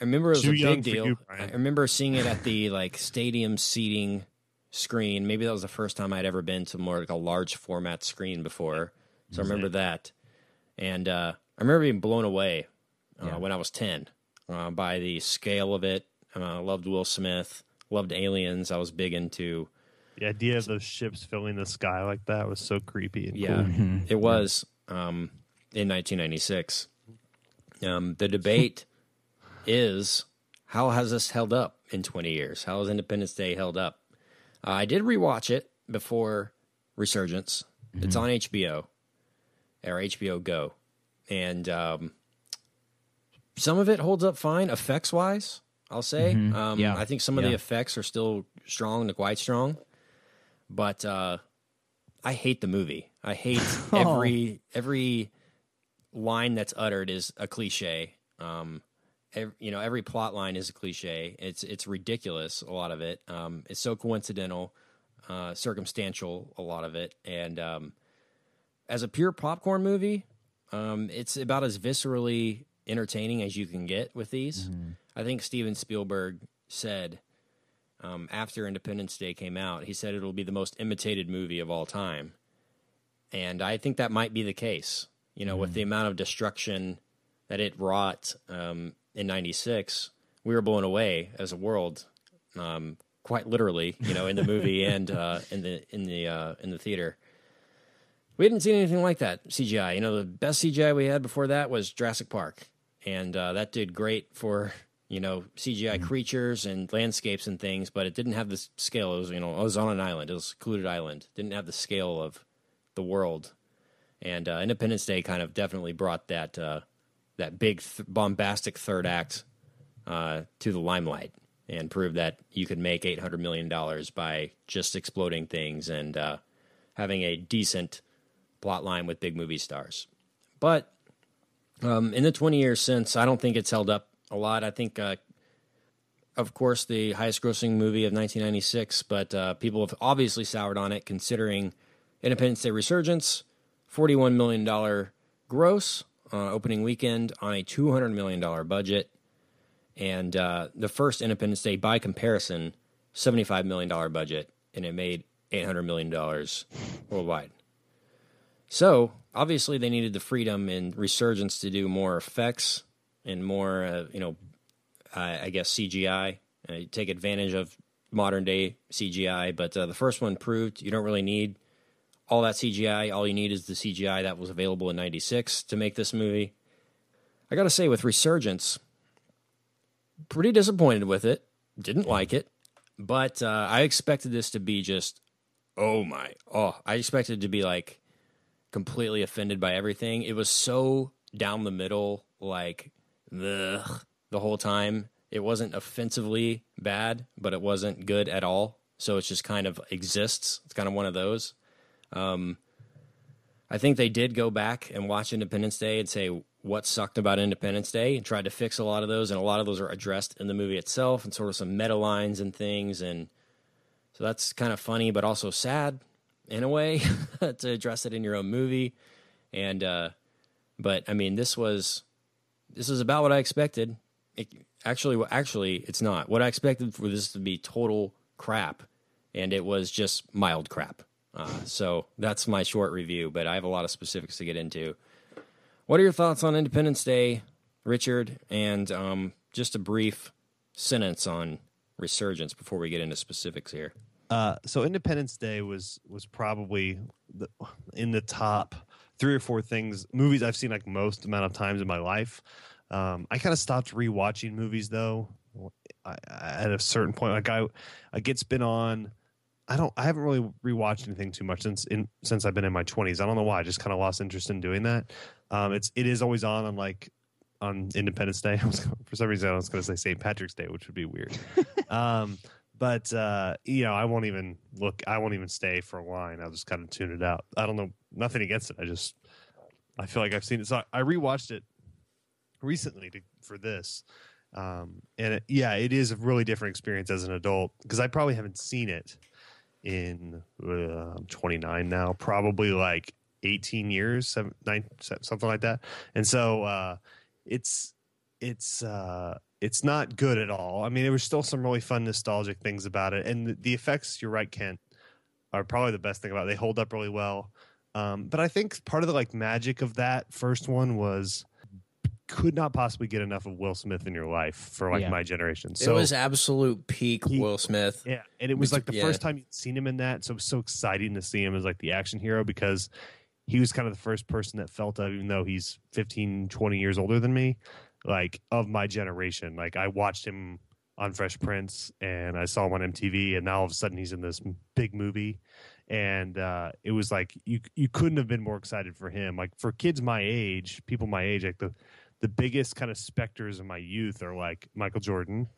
I remember it was Too a big deal. you, I remember seeing it at the like stadium seating screen. Maybe that was the first time I'd ever been to more like a large format screen before. So I remember that, and uh, I remember being blown away uh, Yeah. when I was ten uh, by the scale of it. Uh, I loved Will Smith. Loved Aliens. I was big into. The idea of those ships filling the sky like that was so creepy and Yeah, cool. it was um, in 1996. Um, the debate is how has this held up in 20 years? How has Independence Day held up? Uh, I did rewatch it before Resurgence. It's on HBO or HBO Go, and um, some of it holds up fine effects wise. I'll say. Um, Yeah. I think some of the effects are still strong to quite strong, but uh, I hate the movie. I hate every every line that's uttered is a cliche. Um, ev you know, every plot line is a cliche. It's it's ridiculous. A lot of it. Um, it's so coincidental, uh, circumstantial. A lot of it, and um, as a pure popcorn movie, um, it's about as viscerally entertaining as you can get with these. I think Steven Spielberg said um, after Independence Day came out, he said it'll be the most imitated movie of all time. And I think that might be the case. You know, with the amount of destruction that it wrought um, in '96, we were blown away as a world, um, quite literally. You know, in the movie and uh, in the in the uh, in the theater. We hadn't seen anything like that CGI. You know, the best CGI we had before that was Jurassic Park, and uh, that did great for you know CGI creatures and landscapes and things, but it didn't have the scale. It was you know it was on an island. It was a secluded island. Didn't have the scale of the world. And uh, Independence Day kind of definitely brought that uh, that big th- bombastic third act uh, to the limelight and proved that you could make eight hundred million dollars by just exploding things and uh, having a decent plot line with big movie stars. But um, in the 20 years since, I don't think it's held up a lot. I think, uh, of course, the highest grossing movie of 1996, but uh, people have obviously soured on it considering Independence Day Resurgence, $41 million gross uh, opening weekend on a $200 million budget. And uh, the first Independence Day, by comparison, $75 million budget, and it made $800 million worldwide. So obviously, they needed the freedom and Resurgence to do more effects and more, uh, you know, I guess CGI. Uh, take advantage of modern day CGI, but uh, the first one proved you don't really need all that CGI. All you need is the CGI that was available in '96 to make this movie. I got to say, with Resurgence, pretty disappointed with it. Didn't like it, but uh, I expected this to be just, oh my, oh, I expected to be like completely offended by everything. It was so down the middle, like ugh, the whole time. It wasn't offensively bad, but it wasn't good at all. So it's just kind of exists. It's kind of one of those. Um, I think they did go back and watch Independence Day and say what sucked about Independence Day and tried to fix a lot of those, and a lot of those are addressed in the movie itself and sort of some meta lines and things, and so that's kind of funny, but also sad in a way to address it in your own movie. And uh, but I mean, this was this is about what I expected. It, actually, actually, it's not. What I expected for this to be total crap, and it was just mild crap. Uh, so that's my short review, but I have a lot of specifics to get into. What are your thoughts on Independence Day, Richard? And um, just a brief sentence on Resurgence before we get into specifics here. Uh, so Independence Day was was probably the, in the top three or four things, movies I've seen like most amount of times in my life. Um, I kind of stopped rewatching movies though. I, at a certain point, like I, I get spin on. I don't. I haven't really rewatched anything too much since in since I've been in my twenties. I don't know why. I just kind of lost interest in doing that. Um, it's it is always on on like on Independence Day. I was, for some reason, I was going to say St. Patrick's Day, which would be weird. um, but uh, you know, I won't even look. I won't even stay for a line. I'll just kind of tune it out. I don't know nothing against it. I just I feel like I've seen it. So I rewatched it recently to, for this, um, and it, yeah, it is a really different experience as an adult because I probably haven't seen it in uh, I'm 29 now, probably like 18 years, seven, nine, something like that. And so uh, it's it's uh, it's not good at all. I mean, there was still some really fun nostalgic things about it, and the, the effects. You're right, Kent, are probably the best thing about it. They hold up really well. Um, but I think part of the like magic of that first one was could not possibly get enough of Will Smith in your life for like Yeah. my generation. So it was absolute peak He- Will Smith. yeah, and it was like the yeah. first time you'd seen him in that, so it was so exciting to see him as like the action hero because he was kind of the first person that felt of, even though he's 15, 20 years older than me, like of my generation. Like I watched him on Fresh Prince and I saw him on MTV, and now all of a sudden he's in this big movie. And uh, it was like you you couldn't have been more excited for him. Like for kids my age, people my age, like the the biggest kind of specters of my youth are like Michael Jordan,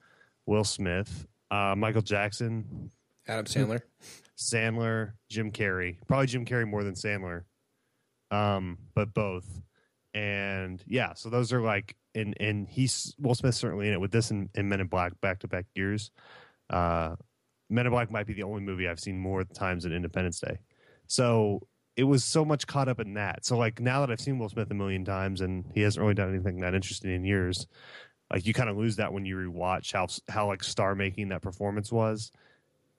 Will Smith, uh, Michael Jackson, Adam Sandler. Sandler, Jim Carrey. Probably Jim Carrey more than Sandler, um, but both. And yeah, so those are like, and and he's Will Smith certainly in it with this and, and Men in Black back to back years. Uh, Men in Black might be the only movie I've seen more times than Independence Day. So it was so much caught up in that. So like now that I've seen Will Smith a million times and he hasn't really done anything that interesting in years, like you kind of lose that when you rewatch how how like star making that performance was.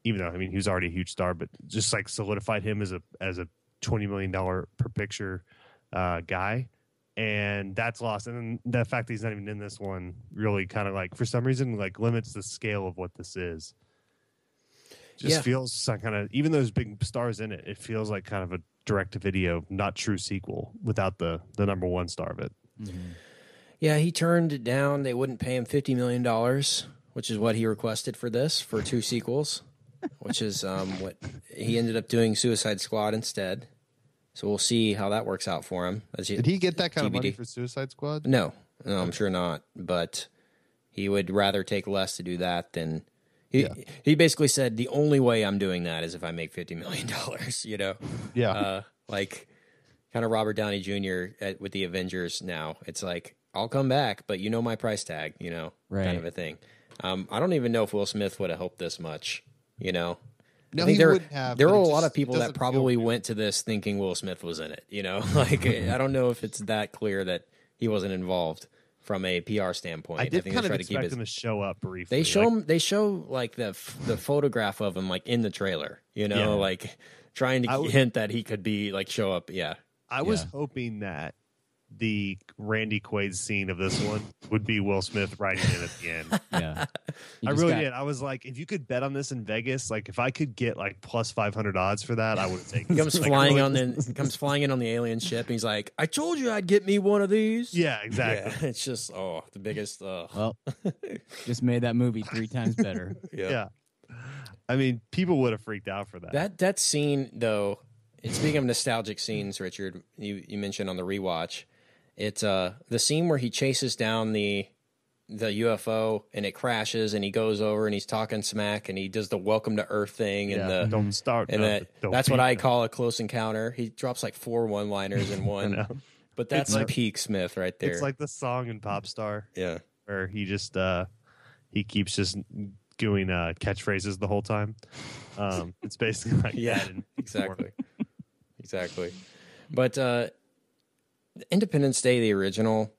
Even though I mean he was already a huge star, but just like solidified him as a as a twenty million dollar per picture uh, guy, and that's lost. And then the fact that he's not even in this one really kind of like for some reason like limits the scale of what this is. Just Yeah. feels kind of even though there's big stars in it, it feels like kind of a direct to video, not true sequel without the the number one star of it. Yeah, he turned it down. They wouldn't pay him fifty million dollars, which is what he requested for this for two sequels, which is um, what he ended up doing. Suicide Squad instead. So we'll see how that works out for him. As Did he get that kind of money for Suicide Squad? No, no, I'm sure not. But he would rather take less to do that than he. Yeah. He basically said the only way I'm doing that is if I make fifty million dollars. You know, Yeah. uh, like kind of Robert Downey Jr. At, with the Avengers. Now it's like I'll come back, but you know my price tag. You know, Right. kind of a thing. Um, I don't even know if Will Smith would have hoped this much. You know. No, I think he there, have, there were a lot of people that probably went to this thinking Will Smith was in it. You know, like I don't know if it's that clear that he wasn't involved from a PR standpoint. I did think kind they of try to keep expect his. him to show up briefly. They show like, him. They show like the the photograph of him like in the trailer. You know, Yeah. like trying to I hint that he could be like show up. Yeah, I was Yeah. hoping that the Randy Quaid scene of this one would be Will Smith riding in at the end. Yeah. You I really got- did. I was like, if you could bet on this in Vegas, like if I could get like plus five hundred odds for that, I would have taken. he comes Like, flying really- on the comes flying in on the alien ship. And he's like, "I told you I'd get me one of these." Yeah, exactly. Yeah, it's just oh the biggest. Uh, Well, just made that movie three times better. Yeah. I mean, people would have freaked out for that. That that scene though, and speaking of nostalgic scenes, Richard, you, you mentioned on the rewatch, it's uh the scene where he chases down the the UFO and it crashes and he goes over and he's talking smack and he does the welcome to Earth thing and yeah. the don't start. and no, that that's what I call a close encounter. He drops like four one liners in one, but that's like- peak Smith right there. It's like the song in Popstar yeah, where he just uh he keeps just doing uh catchphrases the whole time. Um it's basically like Yeah, that exactly exactly but uh independence day the original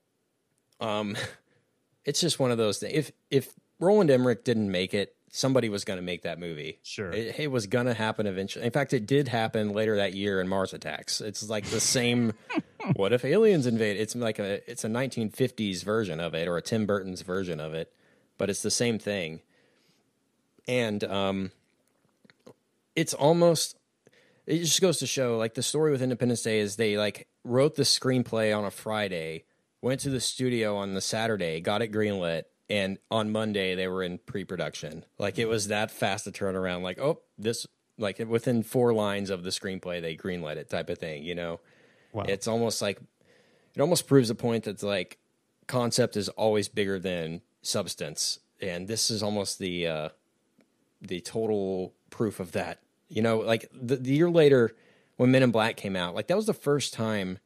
um it's just one of those things if if roland emmerich didn't make it somebody was going to make that movie. Sure. it, it was going to happen eventually in fact it did happen later that year in mars attacks. It's like the same what if aliens invade? It's like a it's a 1950s version of it or a tim burton's version of it but it's the same thing. And um it's almost it just goes to show like the story with Independence Day is they like wrote the screenplay on a Friday, went to the studio on the Saturday, got it greenlit, and on Monday they were in pre-production. Like it was that fast to turn around. Like oh, this like within four lines of the screenplay they greenlit it type of thing. You know, Wow. it's almost like it almost proves a point that's like concept is always bigger than substance, and this is almost the uh, the total proof of that. You know, like the, the year later when Men in Black came out, like that was the first time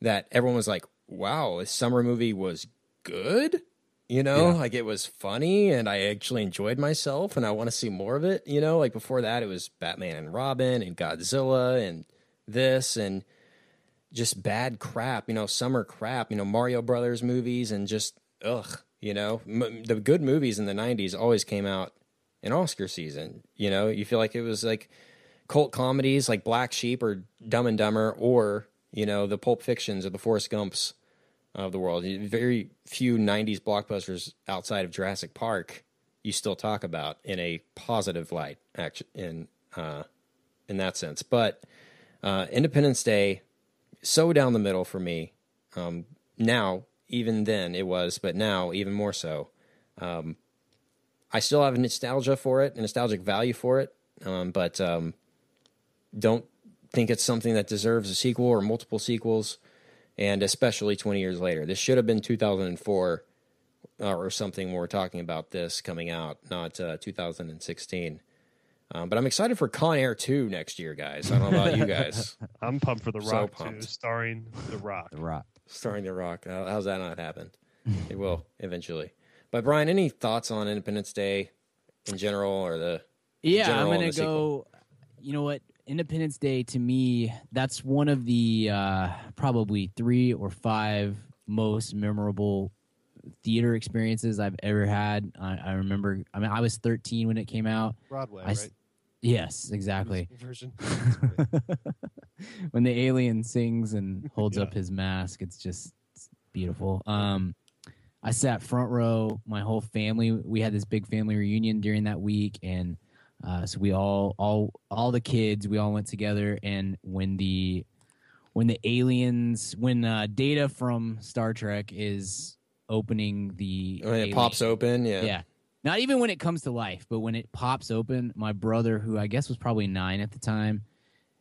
that everyone was like, "Wow, this summer movie was good." You know, like it was funny and I actually enjoyed myself and I want to see more of it. You know, like before that, it was Batman and Robin and Godzilla and this and just bad crap, you know, summer crap, you know, Mario Brothers movies and just ugh, you know, M- the good movies in the 90s always came out in Oscar season. You know, you feel like it was like cult comedies like Black Sheep or Dumb and Dumber or, you know, the Pulp Fictions or the Forrest Gumps of the world. Very few 90s blockbusters outside of Jurassic Park you still talk about in a positive light act- in uh, in that sense. But uh, Independence Day so down the middle for me. Um, now, even then it was, but now even more so. Um, I still have nostalgia for it, a nostalgic value for it, um, but um, don't think it's something that deserves a sequel or multiple sequels, and especially 20 years later. This should have been 2004 uh, or something when we're talking about this coming out, not uh, 2016. Um, but I'm excited for Con Air 2 next year, guys. I don't know about you guys. I'm pumped for The So Rock too, pumped. starring The Rock. The Rock. starring The Rock. How, how's that not happened? it will eventually. But Brian, any thoughts on Independence Day in general, or the Yeah, general I'm gonna the sequel. go. You know what? Independence Day to me, that's one of the uh, probably three or five most memorable theater experiences I've ever had. I, I remember. I mean, I was 13 when it came out. Broadway, I s- right? Yes, exactly. Version. when the alien sings and holds Yeah. up his mask, it's just it's beautiful. Um, I sat front row. My whole family. We had this big family reunion during that week, and uh, so we all, all, all the kids, we all went together. And when the, when the aliens, when uh, Data from Star Trek is opening the, when it pops open? Yeah, yeah. Not even when it comes to life, but when it pops open, my brother, who I guess was probably nine at the time,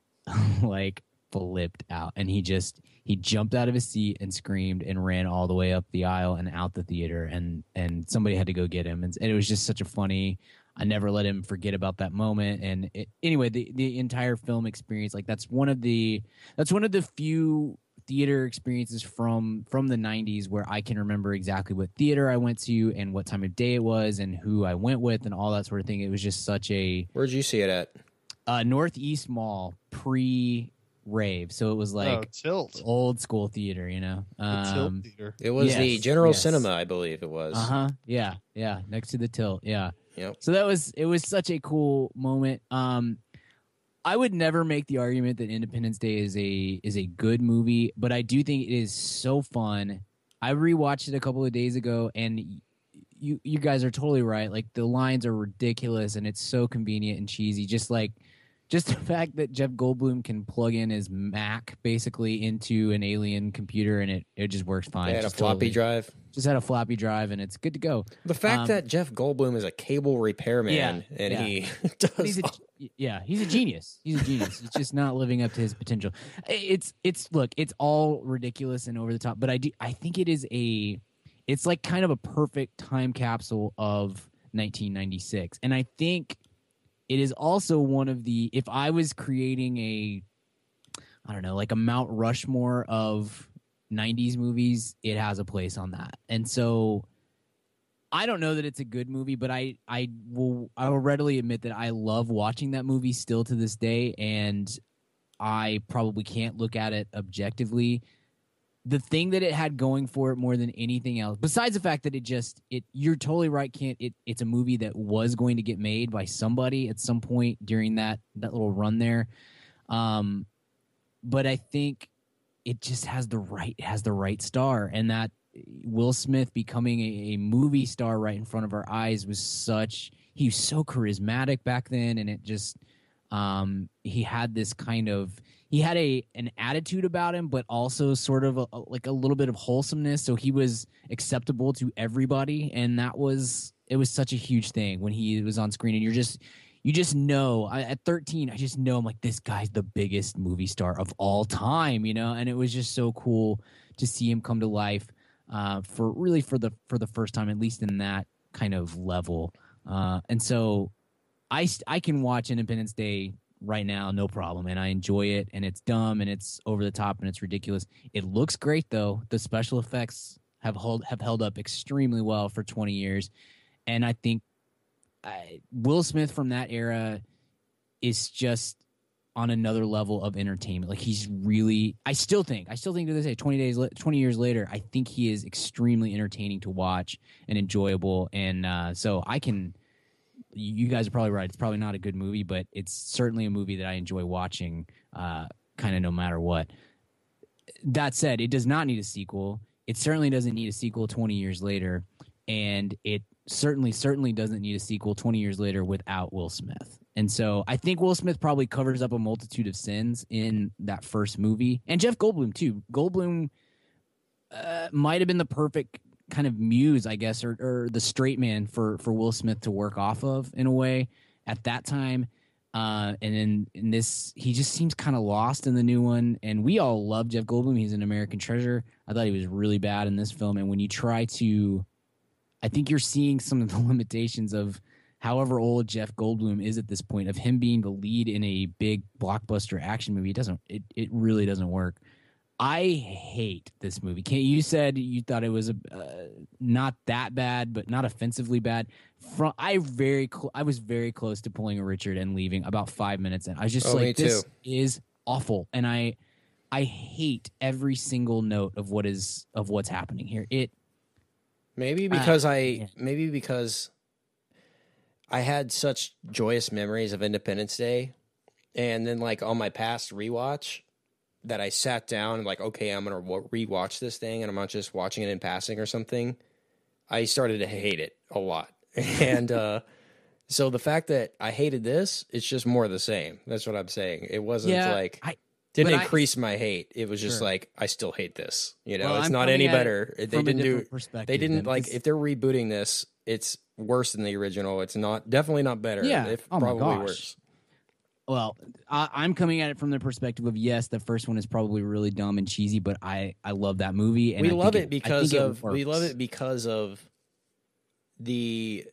like flipped out and he just he jumped out of his seat and screamed and ran all the way up the aisle and out the theater and and somebody had to go get him. And, and it was just such a funny I never let him forget about that moment. And it, anyway the the entire film experience like that's one of the that's one of the few theater experiences from from the 90s where I can remember exactly what theater I went to and what time of day it was and who I went with and all that sort of thing. It was just such a Where'd you see it at? uh Northeast Mall pre rave so it was oh, like Tilt. old school theater you know The um Tilt Theater. It was the General yes. Cinema, I believe it was. uh-huh yeah yeah next to the tilt yeah Yep. so that was it was such a cool moment um i would never make the argument that independence day is a is a good movie but i do think it is so fun i rewatched it a couple of days ago and you you guys are totally right like the lines are ridiculous and it's so convenient and cheesy just like just the fact that Jeff Goldblum can plug in his Mac basically into an alien computer and it, it just works fine. They had a Just floppy totally- drive. Just had a floppy drive and it's good to go. The fact Um, that Jeff Goldblum is a cable repairman Yeah, and yeah. he But does he's a, yeah, he's a genius. He's a genius. He's just not living up to his potential. It's it's look, it's all ridiculous and over the top, but I do I think it is a it's like kind of a perfect time capsule of 1996. And I think it is also one of the if I was creating a I don't know, like a Mount Rushmore of 90s movies, it has a place on that. And so I don't know that it's a good movie, but I I will I will readily admit that I love watching that movie still to this day, and I probably can't look at it objectively. The thing that it had going for it more than anything else, besides the fact that it just it you're totally right, Kent it? It's a movie that was going to get made by somebody at some point during that that little run there. Um, but I think it just has the right has the right star, and that Will Smith becoming a, a movie star right in front of our eyes was such he was so charismatic back then, and it just Um, he had this kind of he had a an attitude about him, but also sort of a, a- like a little bit of wholesomeness. So he was acceptable to everybody, and that was it was such a huge thing when he was on screen. And you're just you just know I, at 13, I just know I'm like this guy's the biggest movie star of all time, you know. And it was just so cool to see him come to life uh, for really for the for the first time, at least in that kind of level. Uh, and so I I can watch Independence Day right now, no problem, and I enjoy it. And it's dumb and it's over the top and it's ridiculous. It looks great though. The special effects have hold have held up extremely well for 20 years, and I think I, Will Smith from that era is just on another level of entertainment. Like he's really, I still think, I still think to this day, 20 days, 20 years later, I think he is extremely entertaining to watch and enjoyable. And uh, so I can, you guys are probably right. It's probably not a good movie, but it's certainly a movie that I enjoy watching, uh, kind of no matter what. That said, it does not need a sequel. It certainly doesn't need a sequel 20 years later. And it certainly, certainly doesn't need a sequel 20 years later without Will Smith. And so I think Will Smith probably covers up a multitude of sins in that first movie. And Jeff Goldblum, too. Goldblum uh, might have been the perfect kind of muse, I guess, or, or the straight man for, for Will Smith to work off of in a way at that time. Uh, and then in this, he just seems kind of lost in the new one. And we all love Jeff Goldblum. He's an American treasure. I thought he was really bad in this film. And when you try to, I think you're seeing some of the limitations of however old Jeff Goldblum is at this point, of him being the lead in a big blockbuster action movie. It doesn't, it, it really doesn't work. I hate this movie. Kent you said you thought it was a uh, not that bad, but not offensively bad. From I very cl- I was very close to pulling a Richard and leaving about five minutes in. I was just Oh, like, this too. is awful, and I I hate every single note of what is of what's happening here. It Maybe Uh, because I yeah. maybe because I had such joyous memories of Independence Day, and then like on my past rewatch, that I sat down and like, okay, I'm gonna wa- rewatch this thing, and I'm not just watching it in passing or something. I started to hate it a lot, and uh, so the fact that I hated this, it's just more of the same. That's what I'm saying. It wasn't yeah, like I didn't but I- increase my hate. It was just Sure. like I still hate this. You know, Well, it's I'm not any better. They didn't do. They didn't like if they're rebooting this, it's worse than the original. It's not definitely not better. Yeah. if Oh my probably gosh. worse. Well, I, I'm coming at it from the perspective of yes, the first one is probably really dumb and cheesy, but I I love that movie. And we I love it because of we love it because of the.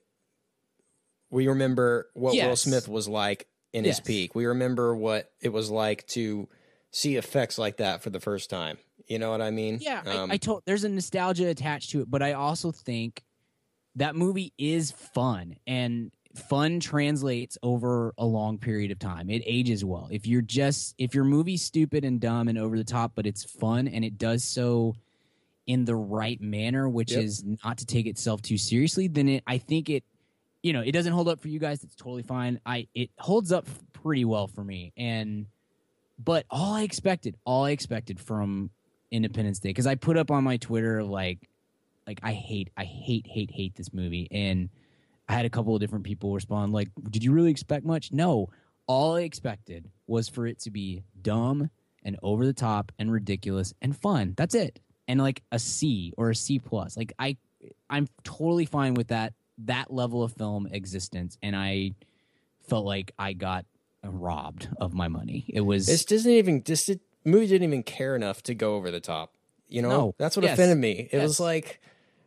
We remember what Will Smith was like in his peak. We remember what it was like to see effects like that for the first time. You know what I mean? Yeah, Um, I, I told there's a nostalgia attached to it, but I also think that movie is fun and fun translates over a long period of time. It ages well. If you're just if your movie's stupid and dumb and over the top, but it's fun and it does so in the right manner, which Yep. is not to take itself too seriously, then it I think it you know, it doesn't hold up for you guys, it's totally fine. I it holds up pretty well for me. And but all I expected, all I expected from Independence Day because I put up on my Twitter like like I hate I hate hate hate this movie and I had a couple of different people respond like did you really expect much? No. All I expected was for it to be dumb and over the top and ridiculous and fun. That's it. And like a C or a C plus. Like I I'm totally fine with that that level of film existence and I felt like I got robbed of my money. It was This doesn't even this movie didn't even care enough to go over the top. You know, No. that's what Yes. offended me. It Yes. was like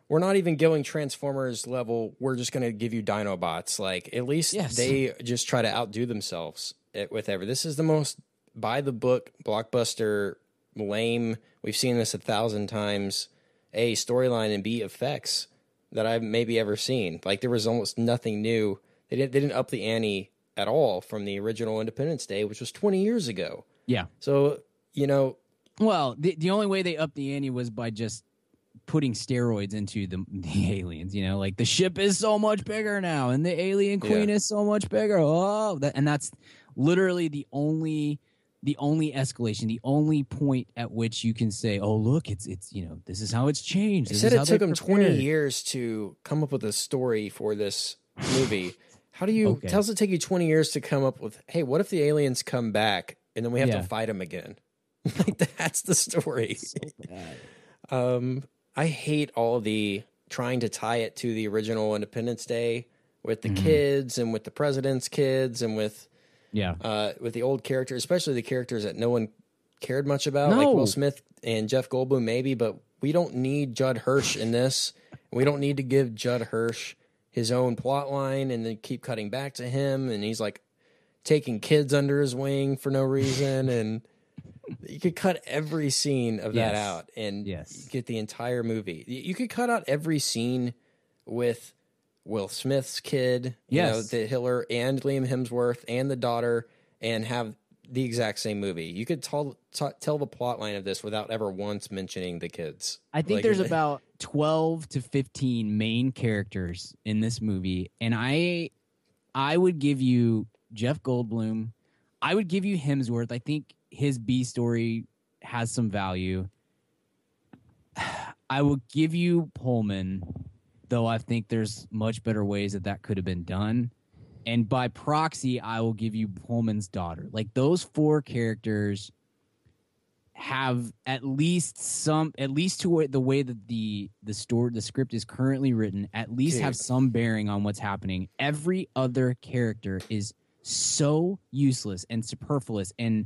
we're not even going Transformers level. We're just going to give you Dinobots. Like at least Yes. they just try to outdo themselves it, with ever. This is the most by the book blockbuster lame. We've seen this a thousand times. A storyline and B effects that I've maybe ever seen. Like there was almost nothing new. They didn't they didn't up the ante at all from the original Independence Day, which was twenty years ago. yeah. So you know, Well, the the only way they upped the ante was by just putting steroids into the, the aliens. You know, like the ship is so much bigger now, and the alien queen Yeah. is so much bigger. Oh, that, and that's literally the only the only escalation, the only point at which you can say, "Oh, look, it's it's you know this is how it's changed." They This said it took them 20 years to come up with a story for this movie. How do you? Okay. Tells it take you twenty years to come up with? Hey, what if the aliens come back and then we have Yeah. to fight them again? like that's the story. Um, I hate all the trying to tie it to the original Independence Day with Mm-hmm. the kids and with the president's kids and with Yeah. uh, with the old characters, especially the characters that no one cared much about, like Will Smith and Jeff Goldblum, maybe. But we don't need Judd Hirsch in this. We don't need to give Judd Hirsch his own plot line and then keep cutting back to him, and he's like taking kids under his wing for no reason, and you could cut every scene of that out and Yes. get the entire movie. You could cut out every scene with Will Smith's kid, you know, Yes. the Hiller and Liam Hemsworth and the daughter, and have the exact same movie. You could tell t- tell the plot line of this without ever once mentioning the kids. I think Like, there's about 12 to 15 main characters in this movie and I I would give you Jeff Goldblum. I would give you Hemsworth. I think his B story has some value. I will give you Pullman, though I think there's much better ways that that could have been done. And by proxy, I will give you Pullman's daughter. Like those four characters have at least some at least to the way that the the story the script is currently written at least have some bearing on what's happening every other character is so useless and superfluous and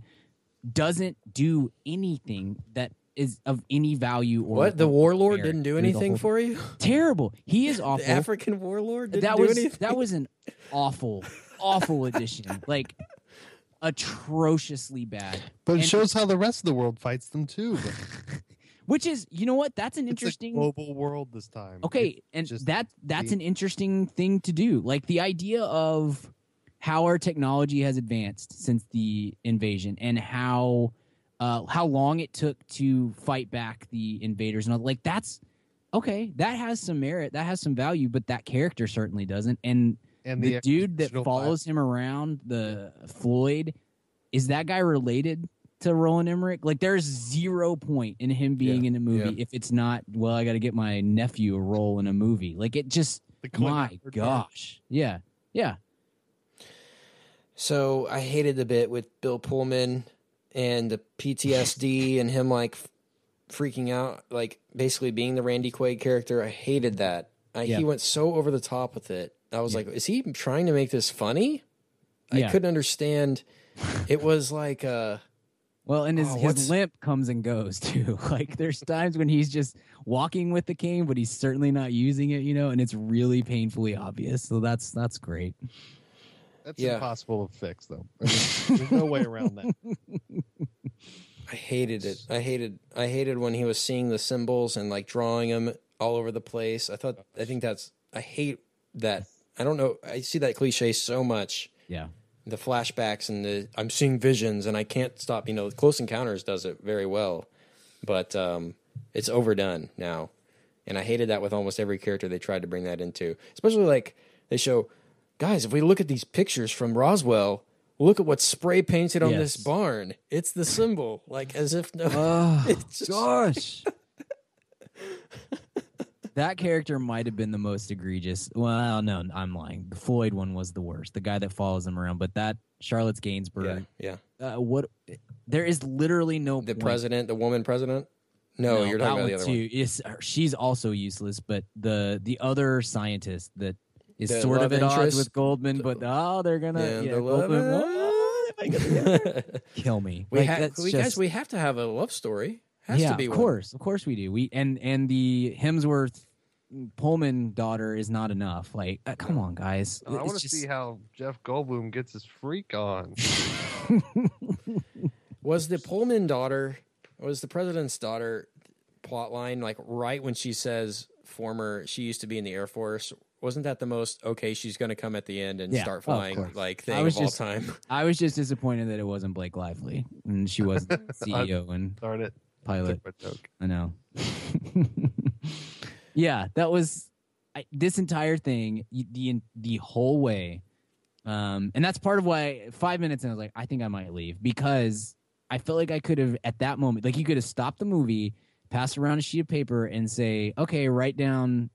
doesn't do anything that is of any value or What? The warlord didn't do anything for you? terrible. He is The awful. African warlord didn't that do was anything. that was an awful awful addition. Like atrociously bad. But it And- shows how the rest of the world fights them too. Which is you know what? That's an it's a interesting global world this time. okay It's and that that's the- an interesting thing to do. Like the idea of how our technology has advanced since the invasion and how uh how long it took to fight back the invaders and all like that's okay that has some merit that has some value but that character certainly doesn't and and the, dude that follows him around the floyd is that guy related to Roland Emmerich. Like, there's zero point in him being Yeah, in a movie yeah. if it's not. Well, I got to get my nephew a role in a movie. Like, it just. The My gosh, yeah, yeah. So I hated the bit with Bill Pullman and the PTSD and him like freaking out, like basically being the Randy Quaid character. I hated that. I, Yeah. He went so over the top with it. I was like, is he trying to make this funny? I couldn't understand. It was like, uh, Well, and his, Oh, his limp comes and goes too. Like, there's times when he's just walking with the cane, but he's certainly not using it, you know, and it's really painfully obvious. So that's that's great. That's Yeah. impossible to fix, though. I mean, there's no way around that. I hated it. I hated. I hated when he was seeing the symbols and like drawing them all over the place. I thought. I think that's. I hate that. I don't know. I see that cliche so much. Yeah, the flashbacks and the I'm seeing visions and I can't stop. You know, Close Encounters does it very well, but um, it's overdone now, and I hated that with almost every character they tried to bring that into. Especially like they show, guys, if we look at these pictures from Roswell, look at what's spray painted on this barn. It's the symbol, like as if no. Oh just- gosh. that character might have been the most egregious. Well, no, I'm lying. The Floyd one was the worst. The guy that follows him around, but that Charlotte's yeah, Gainsbourg. yeah. Uh, what? There is literally no The point. president, the woman president. No, you're talking about the one other too. one. Is she's also useless, but the the other scientist that is The sort of love at odds with Goldblum, but oh, they're gonna Yeah, yeah, the Goldblum. oh, they kill me. we Like, have, that's we just- guys, we have to have a love story. Has yeah, to be of one. course, of course we do. We and and the Hemsworth Pullman daughter is not enough. Like, uh, come on, guys. I want to just- see how Jeff Goldblum gets his freak on. Was the Pullman daughter, was the president's daughter plot line like right when she says former, she used to be in the Air Force? Wasn't that the most okay? She's going to come at the end and Yeah, start of flying course. like I thing was of all time. I was just disappointed that it wasn't Blake Lively and she wasn't CEO and Darn it. pilot. Joke. I know. yeah, that was I, this entire thing the the whole way, um, and that's part of why five minutes and I was like, I think I might leave because I felt like I could have at that moment, like you could have stopped the movie, passed around a sheet of paper, and say, okay, write down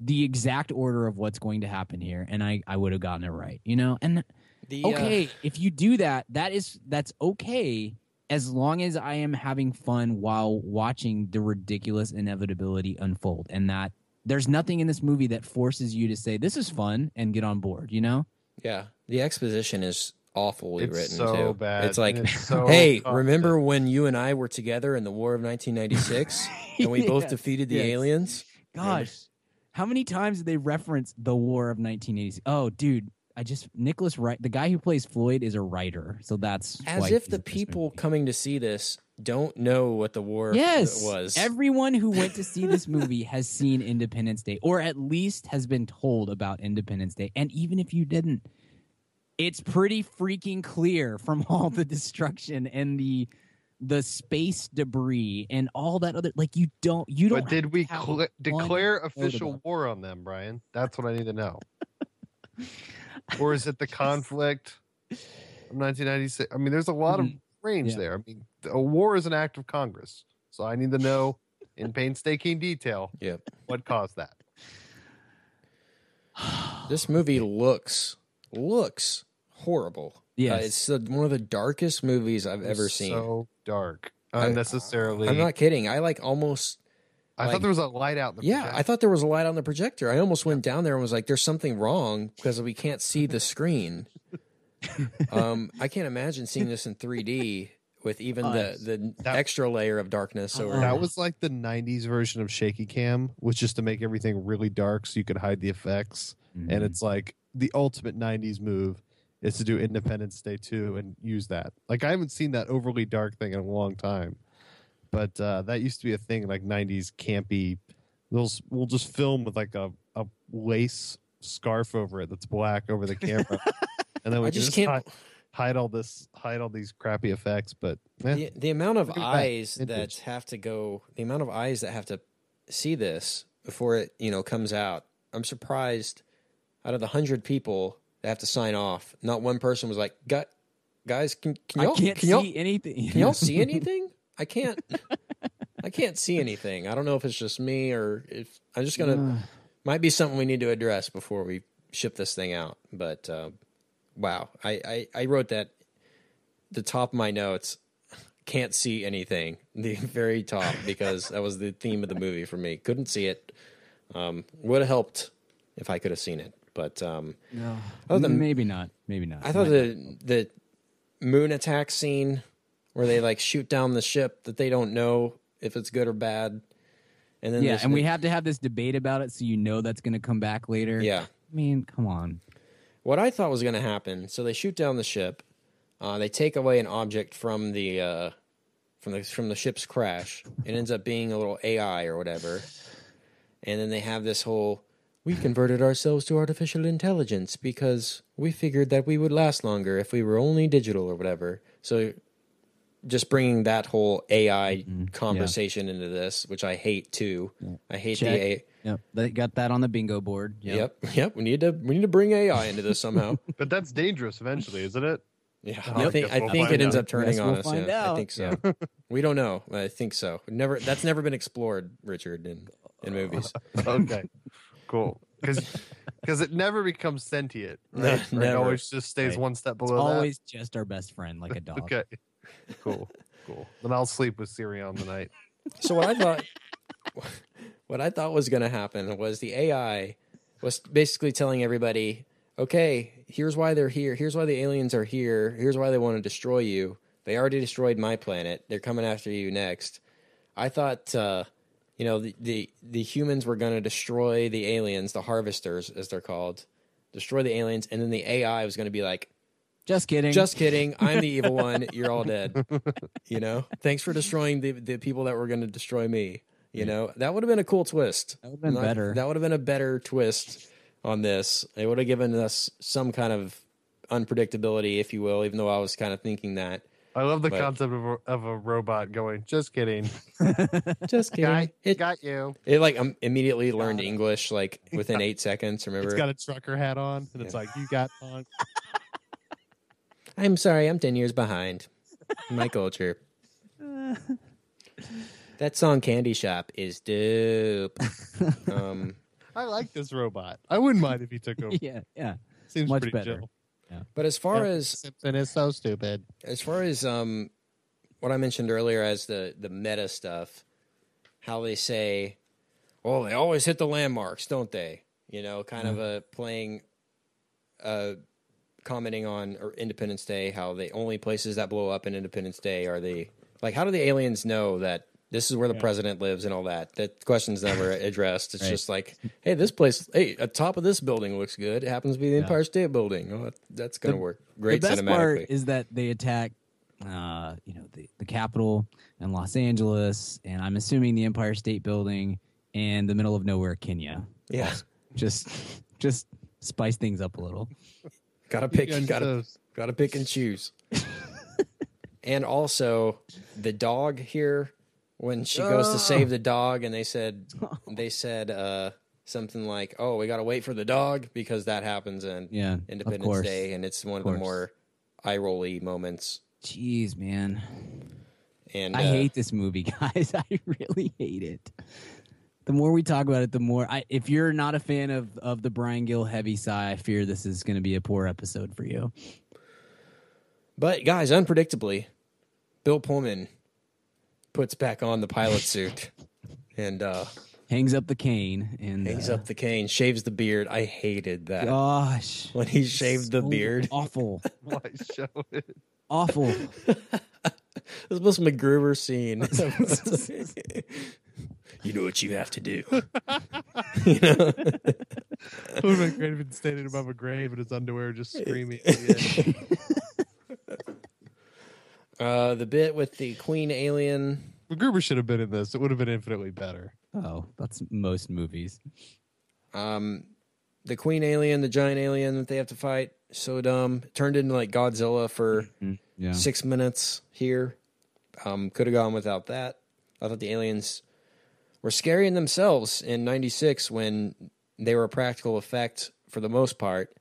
the exact order of what's going to happen here, and I I would have gotten it right. You know, and The, uh, okay, if you do that, that is that's okay as long as I am having fun while watching the ridiculous inevitability unfold, and that there's nothing in this movie that forces you to say this is fun and get on board. You know. yeah, the exposition is awfully It's written so too. bad, It's like, it's so hey, constant. remember when you and I were together in the War of 1996 and we both defeated the yes. aliens? Gosh, how many times did they reference the War of 1986? Oh, dude, I just Nicholas Wright, the guy who plays Floyd, is a writer, so that's As if the people coming to see this don't know what the war Yes, was. Everyone who went to see this movie has seen Independence Day, or at least has been told about Independence Day. And even if you didn't, it's pretty freaking clear from all the destruction and the the space debris and all that other. Like you don't, you don't. But did we cl- declare official war on them, Brian? That's what I need to know. or is it the conflict of 1996? I mean, there's a lot of Mhm. range Yeah. there. I mean, a war is an act of Congress, so I need to know in painstaking detail Yep. what caused that. This movie looks looks horrible. Uh, it's the, one of the darkest movies I've ever seen. So dark, unnecessarily. I'm not kidding. I like almost I like- thought there was a light out in the Yeah, projector. I thought there was a light on the projector. I almost went down there and was like, "There's something wrong because we can't see the screen." um, I can't imagine seeing this in 3D with even Us. the the That- extra layer of darkness over. That was like the '90s version of shaky cam, was just to make everything really dark so you could hide the effects. Mhm. And it's like the ultimate '90s move is to do Independence Day 2 and use that. Like I haven't seen that overly dark thing in a long time, but uh, that used to be a thing. Like '90s campy. We'll we'll just film with like a a lace scarf over it that's black over the camera, and then we I just just can't. hide, hide all this hide all these crappy effects. But eh, The, the amount of Look at that. eyes that Vintage. have to go, the amount of eyes that have to see this before it, you know, comes out. I'm surprised. Out of the hundred people that have to sign off, not one person was like, "Gu- "Guys, can, can I y'all can't can y'all, see anything. can y'all see anything? I can't. I can't see anything. I don't know if it's just me or if I'm just gonna. might be something we need to address before we ship this thing out. But uh, wow, I, I I wrote that the top of my notes. Can't see anything. The very top because that was the theme of the movie for me. Couldn't see it. Um, would have helped if I could have seen it. But um, No, Other than- maybe not. Maybe not. I thought Might the the moon attack scene where they like shoot down the ship that they don't know if it's good or bad, and then yeah, and we have to have this debate about it, so you know that's going to come back later. yeah. I mean, come on. What I thought was going to happen, so they shoot down the ship, uh, they take away an object from the uh, from the from the ship's crash. It ends up being a little AI or whatever, and then they have this whole. We converted ourselves to artificial intelligence because we figured that we would last longer if we were only digital or whatever. So, just bringing that whole AI mm-hmm. conversation into this, which I hate too. I hate Check. the AI. Yep, they got that on the bingo board. Yep, yep. We need to we need to bring AI into this somehow. but that's dangerous eventually, isn't it? Yeah, Oh, I I think I we'll think find it ends up turning Guess on we'll us. find Yeah, I think so. we don't know. I think so. Never. That's never been explored, Richard, in in movies. okay, cool. Because because it never becomes sentient. Right? Or It always just stays Right. one step It's below always just our best friend, like a dog. Okay, cool, cool. Then I'll sleep with Siri on the night. So what I thought, what I thought was going to happen was the AI was basically telling everybody, okay, here's why they're here. Here's why the aliens are here. Here's why they want to destroy you. They already destroyed my planet. They're coming after you next. I thought, uh, you know, the, the, the humans were going to destroy the aliens, the harvesters, as they're called, destroy the aliens. And then the AI was going to be like, Just kidding. just kidding. I'm the evil one. You're all dead. You know, thanks for destroying the, the people that were going to destroy me. You know, that would have been a cool twist. That would've been better. That would have been a better twist on this. It would have given us some kind of unpredictability, if you will, even though I was kind of thinking that. I love the But- concept of a, of a robot going. Just kidding. Just kidding. Guy, It, got you. it like um, immediately learned English like within eight seconds. Remember? It's got a trucker hat on, and it's like you got on. I'm sorry, I'm 10 years behind my culture. that song Candy Shop is dope. Um, I like this robot. I wouldn't mind if he took over. yeah, yeah. Seems much pretty better. chill. But as far Yeah, as Simpson is so stupid. as far as um what I mentioned earlier as the the meta stuff, how they say, "Oh, they always hit the landmarks, don't they?" You know, kind of a playing, uh, commenting on or Independence Day, how the only places that blow up in Independence Day are the like. How do the aliens know that? This is where the president lives and all that. That question's never addressed. It's Right. just like, hey, this place, hey, at top of this building looks good. It happens to be the Empire State Building. Oh, that's going to work great the best cinematically. part is that they attack, uh, you know, the, the Capitol and Los Angeles, and I'm assuming the Empire State Building and the middle of nowhere, Kenya. yeah, Just, just spice things up a little. gotta pick, gotta gotta pick and choose. and also, the dog here when she goes to save the dog, and they said they said uh, something like, "Oh, we gotta wait for the dog because that happens in Yeah, of Independence course. Day, and it's one of, Of the course. more eye rolly moments." Jeez, man, And I uh, hate this movie, guys. I really hate it. The more we talk about it, the more I. If you're not a fan of of the Brian Gill heavy sigh, I fear this is going to be a poor episode for you. But guys, unpredictably, Bill Pullman puts back on the pilot suit and uh, Hangs up the cane and hangs uh, up the cane, shaves the beard. I hated that Gosh, when he shaved the beard. Awful, Why show it? awful. This was MacGruber scene. you know what you have to do. you know? It would have been great if he'd standing above a grave in his underwear just screaming. Uh, the bit with the Queen alien. MacGruber should have been in this. It would have been infinitely better. Oh, that's most movies. Um, the Queen alien, the giant alien that they have to fight. So dumb. Turned into like Godzilla for Yeah. six minutes here. Um, could have gone without that. I thought the aliens were scary in themselves in '96 when they were a practical effect for the most part,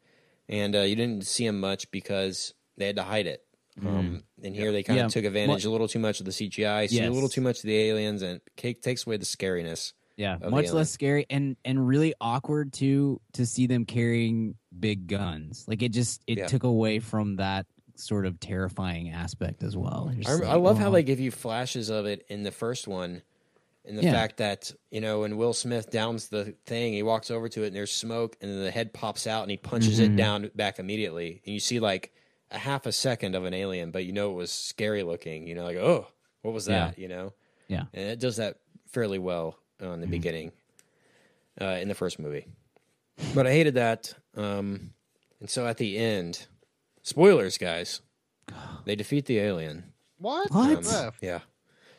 and uh, you didn't see them much because they had to hide it. Um, and here they kind of Yeah. took advantage a little too much of the CGI, see a little too much of the aliens, and it takes away the scariness. Yeah, much less scary and and really awkward too to see them carrying big guns. Like it just it Yeah. took away from that sort of terrifying aspect as well. I, like, I love how "Oh." they give you flashes of it in the first one, and the Yeah. fact that you know when Will Smith downs the thing, he walks over to it and there's smoke, and then the head pops out and he punches Mm-hmm. it down back immediately, and you see like a half a second of an alien, but you know it was scary looking. You know, like oh, what was Yeah. that? You know, Yeah. Mm-hmm. and it does that fairly well uh, in the beginning, uh, in the first movie. But I hated that, um, and so at the end, spoilers, guys, they defeat the alien. What? What? Yeah. Yeah.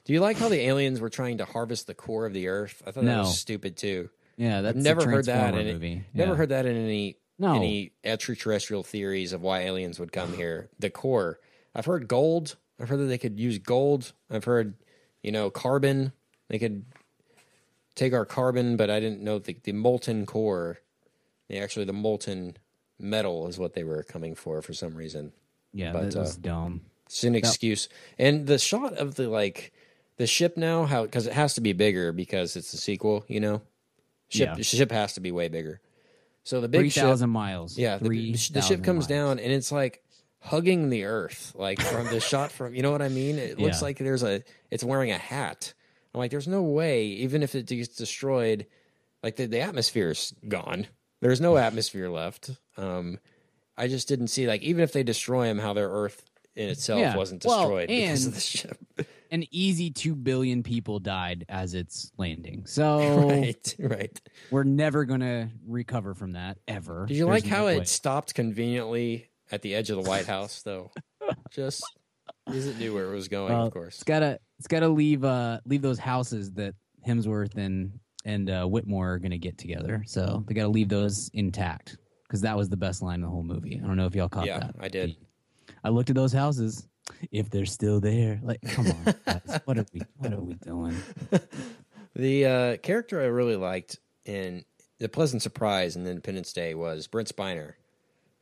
Do you like how the aliens were trying to harvest the core of the Earth? I thought that was stupid too. Yeah, that's I've a never heard that Transformer in movie. Never heard that in any No. any extraterrestrial theories of why aliens would come here. The core. I've heard gold. I've heard that they could use gold. I've heard, you know, carbon. They could take our carbon, but I didn't know the, the molten core. The, actually, the molten metal is what they were coming for for some reason. Yeah, but, that was uh, dumb. It's an excuse. And the shot of the like the ship now, how because it has to be bigger because it's a sequel, you know. Ship Yeah. ship has to be way bigger. So the big Three ship, miles. yeah, the, the ship comes miles. down and it's like hugging the earth, like from the shot from you know what I mean. It looks Yeah. like there's a it's wearing a hat. I'm like, there's no way, even if it gets destroyed, like the, the atmosphere's gone. There's no atmosphere left. Um, I just didn't see like even if they destroy them, how their Earth in itself Yeah. wasn't Well, destroyed because of the ship. An easy two billion people died as it's landing. So right, right. we're never gonna recover from that ever. Did you There's like how no it stopped conveniently at the edge of the White House, though? just because it knew where it was going, Well, of course. It's gotta it's gotta leave uh leave those houses that Hemsworth and and uh, Whitmore are gonna get together. So they gotta leave those intact because that was the best line in the whole movie. I don't know if y'all caught Yeah, that. I did. I looked at those houses. If they're still there, like, come on, guys, what are we what are we doing? The uh, character I really liked in the pleasant surprise in Independence Day was Brent Spiner. And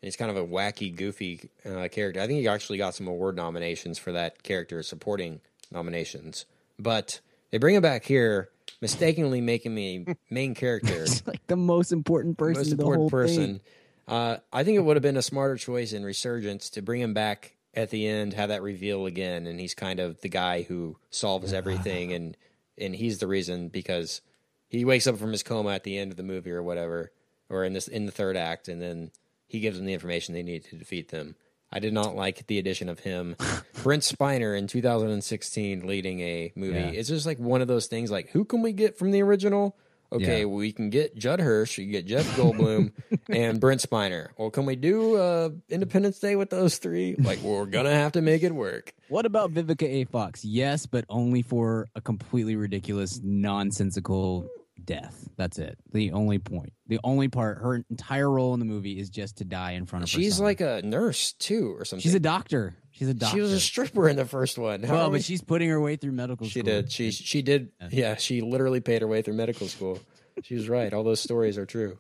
he's kind of a wacky, goofy uh, character. I think he actually got some award nominations for that character, supporting nominations. But They bring him back here, mistakenly making me main character, like the most important person most important whole person. thing. Uh, I think it would have been a smarter choice in Resurgence to bring him back at the end, have that reveal again, and he's kind of the guy who solves everything, and and he's the reason because he wakes up from his coma at the end of the movie or whatever, or in this in the third act, and then he gives them the information they need to defeat them. I did not like the addition of him, Brent Spiner in 2016 leading a movie. Yeah. It's just like one of those things. Like, who can we get from the original? Okay, Yeah. we can get Judd Hirsch, you can get Jeff Goldblum, and Brent Spiner. Well, can we do uh, Independence Day with those three? Like, well, we're gonna have to make it work. What about Vivica A. Fox? Yes, but only for a completely ridiculous, nonsensical death. That's it. The only point. The only part. Her entire role in the movie is just to die in front of her. She's like a nurse too, or something. she's a doctor. She's a doctor. She was a stripper in the first one. How well, we- but she's putting her way through medical school. she school. did. She she did. Yeah, she literally paid her way through medical school. She was right. All those stories are true.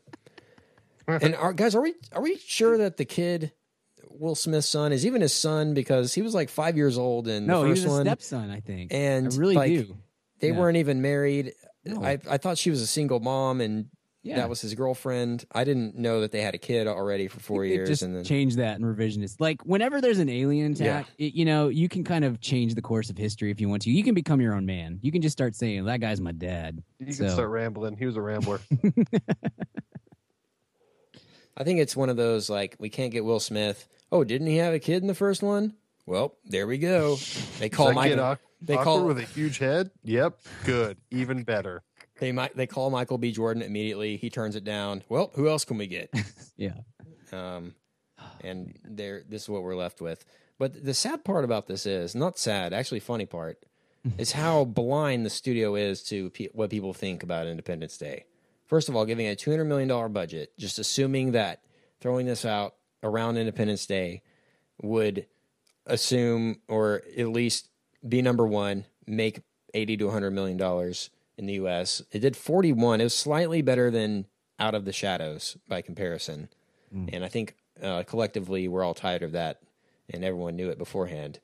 And are, guys, are we are we sure that the kid, Will Smith's son, is even his son because he was like five years old in No, the he was a one. stepson. I think. And, I really like, do. They Yeah. weren't even married. No. I I thought she was a single mom and Yeah. that was his girlfriend. I didn't know that they had a kid already for four They years. Just and then change that in revisionist. Like whenever there's an alien attack, it, you know, you can kind of change the course of history if you want to. You can become your own man. You can just start saying that guy's my dad. You So- can start rambling. He was a rambler. I think it's one of those like we can't get Will Smith. Oh, didn't he have a kid in the first one? Well, there we go. They call Does that Michael. Awk- They awkward call with a huge head. Yep, good, even better. they might they call Michael B. Jordan immediately. He turns it down. Well, who else can we get? Yeah. Um, and there, this is what we're left with. But the sad part about this is not sad, actually, funny part is how blind the studio is to pe- what people think about Independence Day. First of all, giving a two hundred million dollar budget, just assuming that throwing this out around Independence Day would assume or at least be number one, make eighty to hundred million dollars in the U.S. It did forty one. It was slightly better than Out of the Shadows by comparison, and I think uh, collectively we're all tired of that, and everyone knew it beforehand.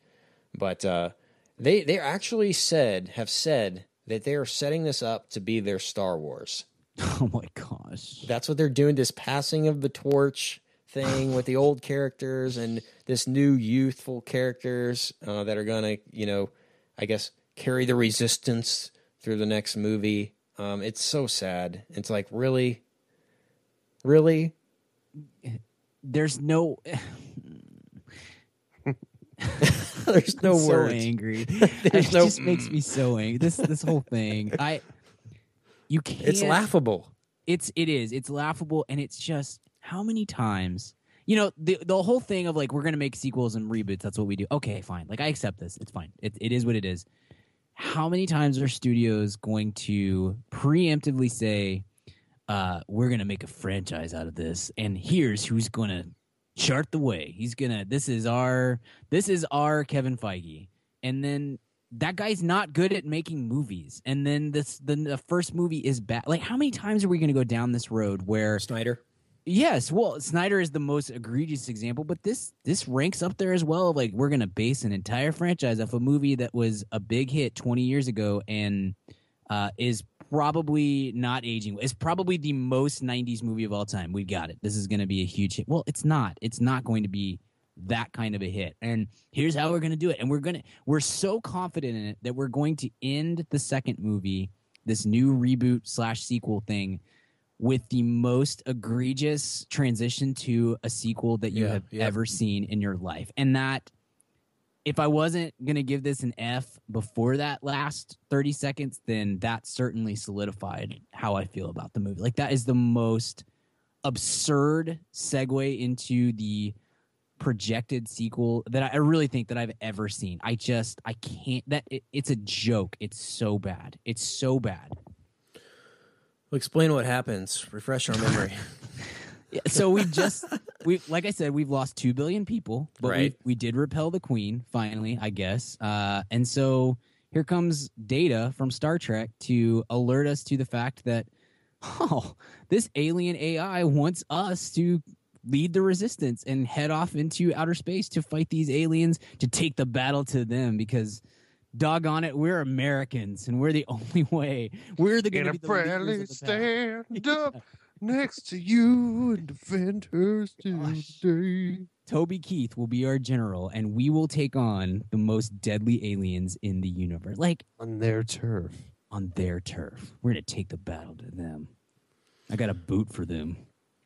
But uh, they they actually said have said that they are setting this up to be their Star Wars. Oh my gosh. That's what they're doing. This passing of the torch thing with the old characters and this new youthful characters uh, that are gonna, you know, I guess carry the resistance through the next movie. Um, it's so sad. It's like really, really. There's no. There's no I'm so angry. There's it no- just makes me so angry. This this whole thing. I. You can't. It's laughable. It's it is. It's laughable, and it's just how many times. You know the the whole thing of like we're gonna make sequels and reboots. That's what we do. Okay, fine. Like I accept this. It's fine. It it is what it is. How many times are studios going to preemptively say, uh, "We're gonna make a franchise out of this," and here's who's gonna chart the way. He's gonna. This is our. This is our Kevin Feige, and then that guy's not good at making movies. And then this the, the first movie is bad. Like how many times are we to go down this road where Snyder. Yes, well, Snyder is the most egregious example, but this this ranks up there as well. Like we're to base an entire franchise off a movie that was a big hit 20 years ago and uh, is probably not aging. It's probably the most 90s movie of all time. We got it. This is to be a huge hit. Well, it's not. It's not going to be that kind of a hit. And here's how we're to do it. And we're to we're so confident in it that we're going to end the second movie, this new reboot slash sequel thing, with the most egregious transition to a sequel that you Yeah, have yeah. ever seen in your life. And that if I wasn't going to give this an F before that last 30 seconds, then that certainly solidified how I feel about the movie. Like that is the most absurd segue into the projected sequel that I I really think that I've ever seen. I just I can't that it, it's a joke. It's so bad. It's so bad. Well, explain what happens. Refresh our memory. Yeah, so we just we like I said we've lost 2 billion people, but Right. we we did repel the queen finally, I guess. Uh and so here comes data from Star Trek to alert us to the fact that oh, this alien AI wants us to lead the resistance and head off into outer space to fight these aliens to take the battle to them because doggone it, we're Americans, and we're the only way. We're the going to be the friendly leaders of the pack. stand up next to you and defend her today. Toby Keith will be our general, and we will take on the most deadly aliens in the universe, like On their turf. on their turf. We're gonna take the battle to them. I got a boot for them.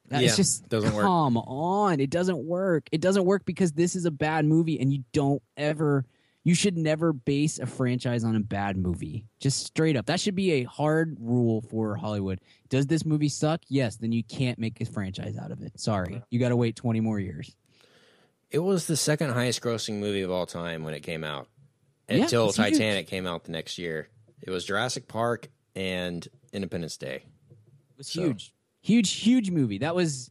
That- Yeah, it's just doesn't work. Come on, it doesn't work. It doesn't work because this is a bad movie, and you don't ever. You should never base a franchise on a bad movie. Just straight up. That should be a hard rule for Hollywood. Does this movie suck? Yes, then you can't make a franchise out of it. Sorry. You got to wait 20 more years. It was the second highest grossing movie of all time when it came out. Yeah, Until it's huge. Titanic came out the next year. It was Jurassic Park and Independence Day. It was So- huge. Huge, huge movie. That was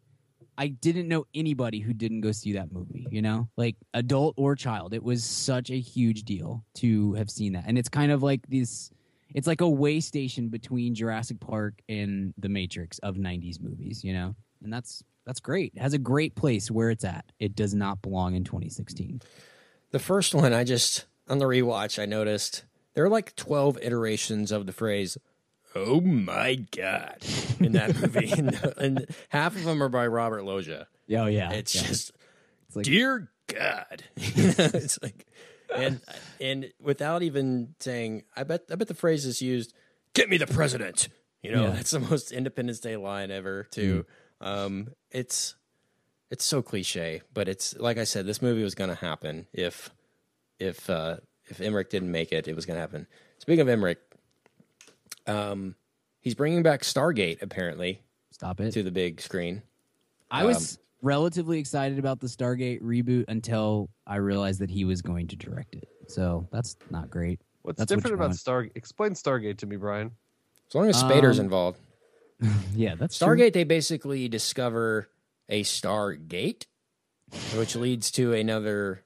I didn't know anybody who didn't go see that movie, you know? Like adult or child. It was such a huge deal to have seen that. And it's kind of like this it's like a way station between Jurassic Park and The Matrix of 90s movies, you know? And that's that's great. It has a great place where it's at. It does not belong in 2016. The first one, I just, on the rewatch, I noticed there are like 12 iterations of the phrase, oh my God, in that movie. and, and half of them are by Robert Loggia. Oh yeah. It's yeah. just, It's like- dear God. it's like, and and without even saying, I bet I bet the phrase is used, get me the president. You know, Yeah. that's the most Independence Day line ever, too. Um, it's it's so cliche, but it's like I said, this movie was going to happen if if uh, if Emmerich didn't make it, it was going to happen. Speaking of Emmerich, um, he's bringing back Stargate apparently Stop it. to the big screen. I was relatively excited about the Stargate reboot until I realized that he was going to direct it. So that's not great. What's That's different you about want. Star? Explain Stargate to me, Brian. As long as Spader's Um, involved, Yeah, that's true. Stargate they basically discover a Stargate, which leads to another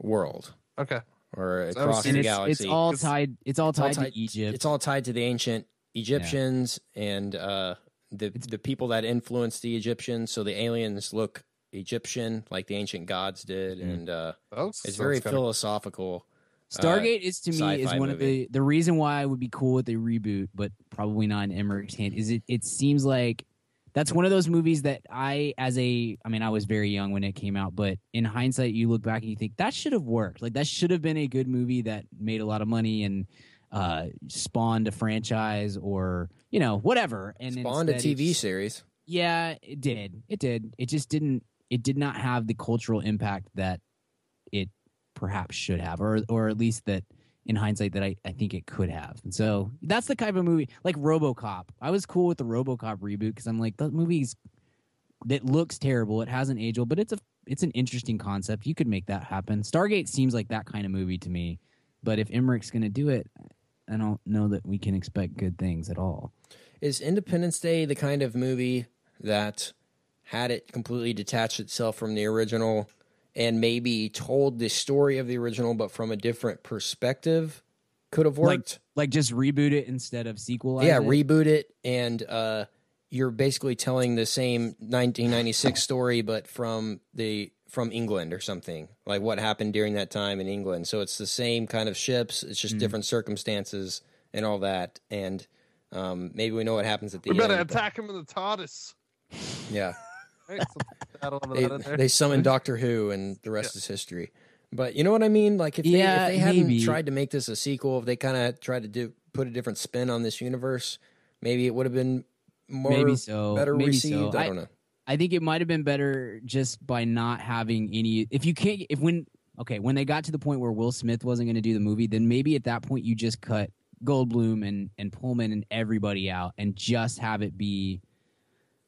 world Okay. Or So across the it's, galaxy. it's all tied. It's all It's all tied tied- to Egypt. It's all tied to the ancient Egyptians and uh, the the people that influenced the Egyptians. So the aliens look Egyptian, like the ancient gods did, Mm. and uh, Oh, it's very kinda, philosophical. Stargate is to me is sci-fi one of the the reason why I would be cool with a reboot, but probably not in Emmerich's hand. Is it? It seems like that's one of those movies that I, as a, I mean, I was very young when it came out, but in hindsight, you look back and you think that should have worked. Like that should have been a good movie that made a lot of money and uh, spawned a franchise or you know whatever. And Spawned a TV it's- series. Yeah, it did. It did. It just didn't. It did not have the cultural impact that it perhaps should have, or or at least that in hindsight that I, I think it could have. And so that's the kind of movie like RoboCop. I was cool with the RoboCop reboot because I'm like that movie's that looks terrible. It hasn't aged well, but it's a it's an interesting concept. You could make that happen. Stargate seems like that kind of movie to me. But if Emmerich's going to do it, I don't know that we can expect good things at all. Is Independence Day the kind of movie that had it completely detached itself from the original and maybe told the story of the original but from a different perspective could have worked? like just reboot it instead of sequelize yeah, it? reboot it and uh you're basically telling the same 1996 story but from the from England or something. Like what happened during that time in England. So it's the same kind of ships, it's Mm. just different circumstances and all that and um, maybe we know what happens at the We better end. but- attack him in the TARDIS. Yeah. Right, something like that, a little they, bit in there. they summon Doctor Who, and the rest is history. But you know what I mean? Like if they, Yeah, if they hadn't maybe. tried to make this a sequel, if they kind of tried to do put a different spin on this universe, maybe it would have been more Maybe so. better Maybe received. so. I don't know. I think it might have been better just by not having any. If you can't, if when okay, when they got to the point where Will Smith wasn't going to do the movie, then maybe at that point you just cut Goldblum and and Pullman and everybody out and just have it be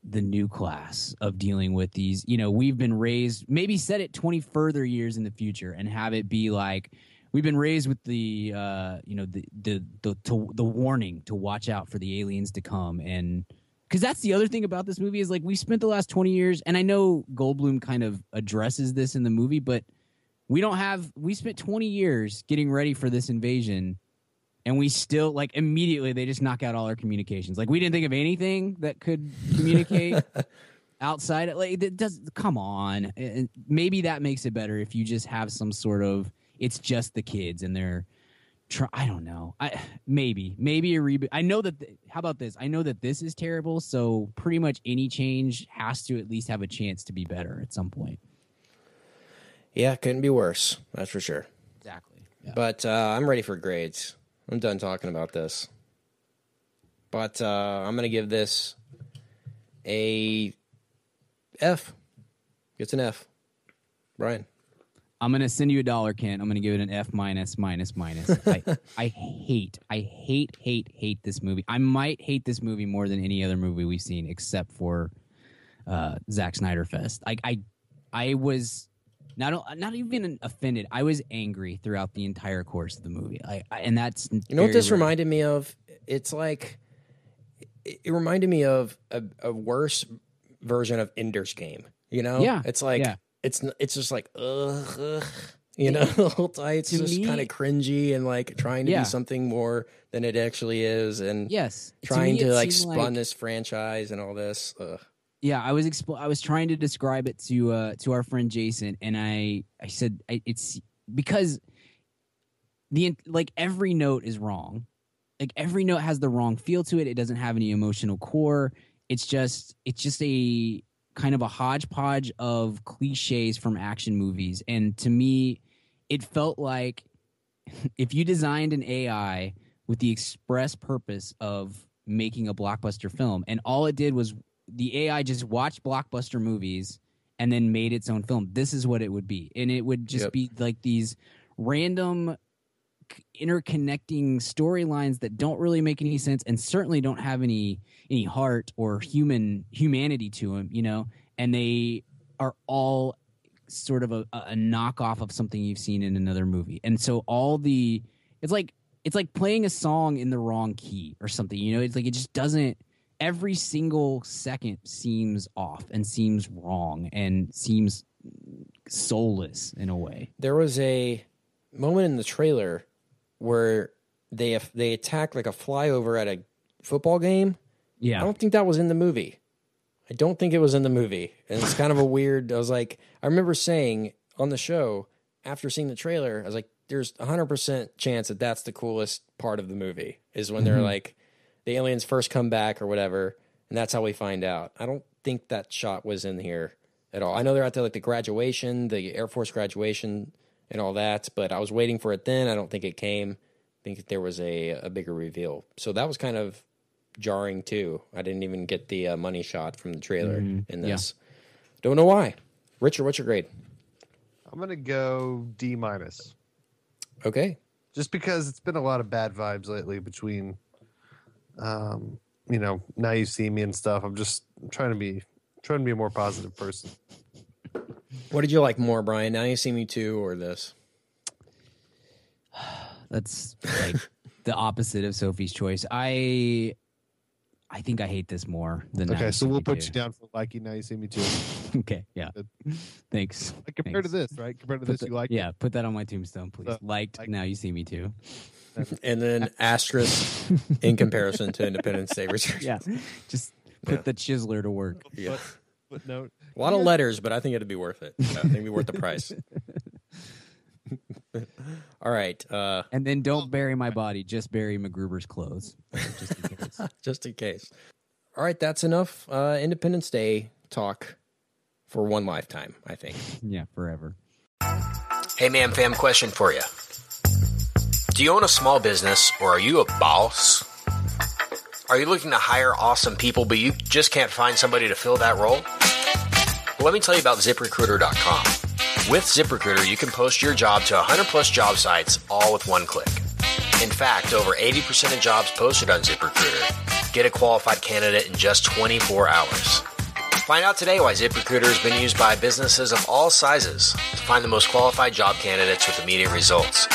the new class of dealing with these. You know, we've been raised. Maybe set it twenty further years in the future and have it be like. We've been raised with the, uh, you know, the the the to, the warning to watch out for the aliens to come, and because that's the other thing about this movie is like we spent the last 20 years and i know goldblum kind of addresses this in the movie but we don't have we spent 20 years getting ready for this invasion and we still like immediately they just knock out all our communications like we didn't think of anything that could communicate outside like it does come on And maybe that makes it better if you just have some sort of it's just the kids and they're try. I don't know. I maybe maybe a reboot. I know that. th- how about this? I know that this is terrible. So pretty much any change has to at least have a chance to be better at some point. Yeah, couldn't be worse. That's for sure. Exactly. Yeah. But uh, I'm ready for grades. I'm done talking about this. But uh, I'm gonna give this a F. It's an F. Brian. I'm gonna send you a dollar, Kent. I'm gonna give it an F minus minus minus. I, I hate, I hate, hate, hate this movie. I might hate this movie more than any other movie we've seen, except for uh, Zack Snyder Fest. I, I, I was not not even offended. I was angry throughout the entire course of the movie. I, I and that's You know what this reminded me of? It's like it it reminded me of a, a worse version of Ender's Game. You know? Yeah, It's like yeah. it's it's just like ugh, ugh, you know, the whole time it's To just kind of cringy and like trying to Yeah. be something more than it actually is, and Yes, trying me, to, like spun this franchise and all this. Ugh. Yeah i was expl- i was trying to describe it to uh to our friend jason and i i said I, it's because the like every note is wrong. Like every note has the wrong feel to it. It doesn't have any emotional core. It's just it's just a kind of a hodgepodge of cliches from action movies. And to me it felt like if you designed an ai with the express purpose of making a blockbuster film and all it did was the AI just watched blockbuster movies and then made its own film. This is what it would be. And it would just Yep. be like these random interconnecting storylines that don't really make any sense and certainly don't have any any heart or human humanity to them, you know. And they are all sort of a, a knockoff of something you've seen in another movie. And so all the it's like it's like playing a song in the wrong key or something, you know. It's like it just doesn't every single second seems off and seems wrong and seems soulless in a way. There was a moment in the trailer where they they attack like a flyover at a football game. Yeah, I don't think that was in the movie. I don't think it was in the movie. And it's kind of a weird. I was like, I remember saying on the show after seeing the trailer, I was like, there's a 100% chance that that's the coolest part of the movie is when they're mm-hmm. like, the aliens first come back or whatever. And that's how we find out. I don't think that shot was in here at all. I know they're out there like the graduation, the Air Force graduation and all that, but I was waiting for it then. I don't think it came. I think there was a, a bigger reveal. So that was kind of jarring too. I didn't even get the uh, money shot from the trailer in yeah. this. Don't know why. Richard, what's your grade? I'm gonna go D minus, Okay. just because it's been a lot of bad vibes lately between, um, you know, now you see me and stuff. I'm just trying to be trying to be a more positive person. What did you like more, Brian? Now you see me too, or this? That's like the opposite of Sophie's choice. I I think I hate this more than Okay, so we'll put you down for liking now you see me too. Okay, yeah. Good. Thanks. Like, compared to this, right? Compared to Put this, the- you like yeah, put that on my tombstone, please. So, Liked. like- now you see me too. And then asterisk in comparison to Independence Day Return. Yeah, just put the chiseler to work. Yeah. Footnote. A lot of letters, but I think it'd be worth it. I think it'd be worth the price. All right. Uh, And then don't bury my body. Just bury MacGruber's clothes. Just in case. just in case. All right, that's enough uh, Independence Day talk for one lifetime, I think. yeah, forever. Hey, man, fam, question for you. Do you own a small business or are you a boss? Are you looking to hire awesome people, but you just can't find somebody to fill that role? Well, let me tell you about ziprecruiter.com. With ZipRecruiter, you can post your job to 100 plus job sites all with one click. In fact, over 80% of jobs posted on ZipRecruiter get a qualified candidate in just 24 hours. Find out today why ZipRecruiter has been used by businesses of all sizes to find the most qualified job candidates with immediate results.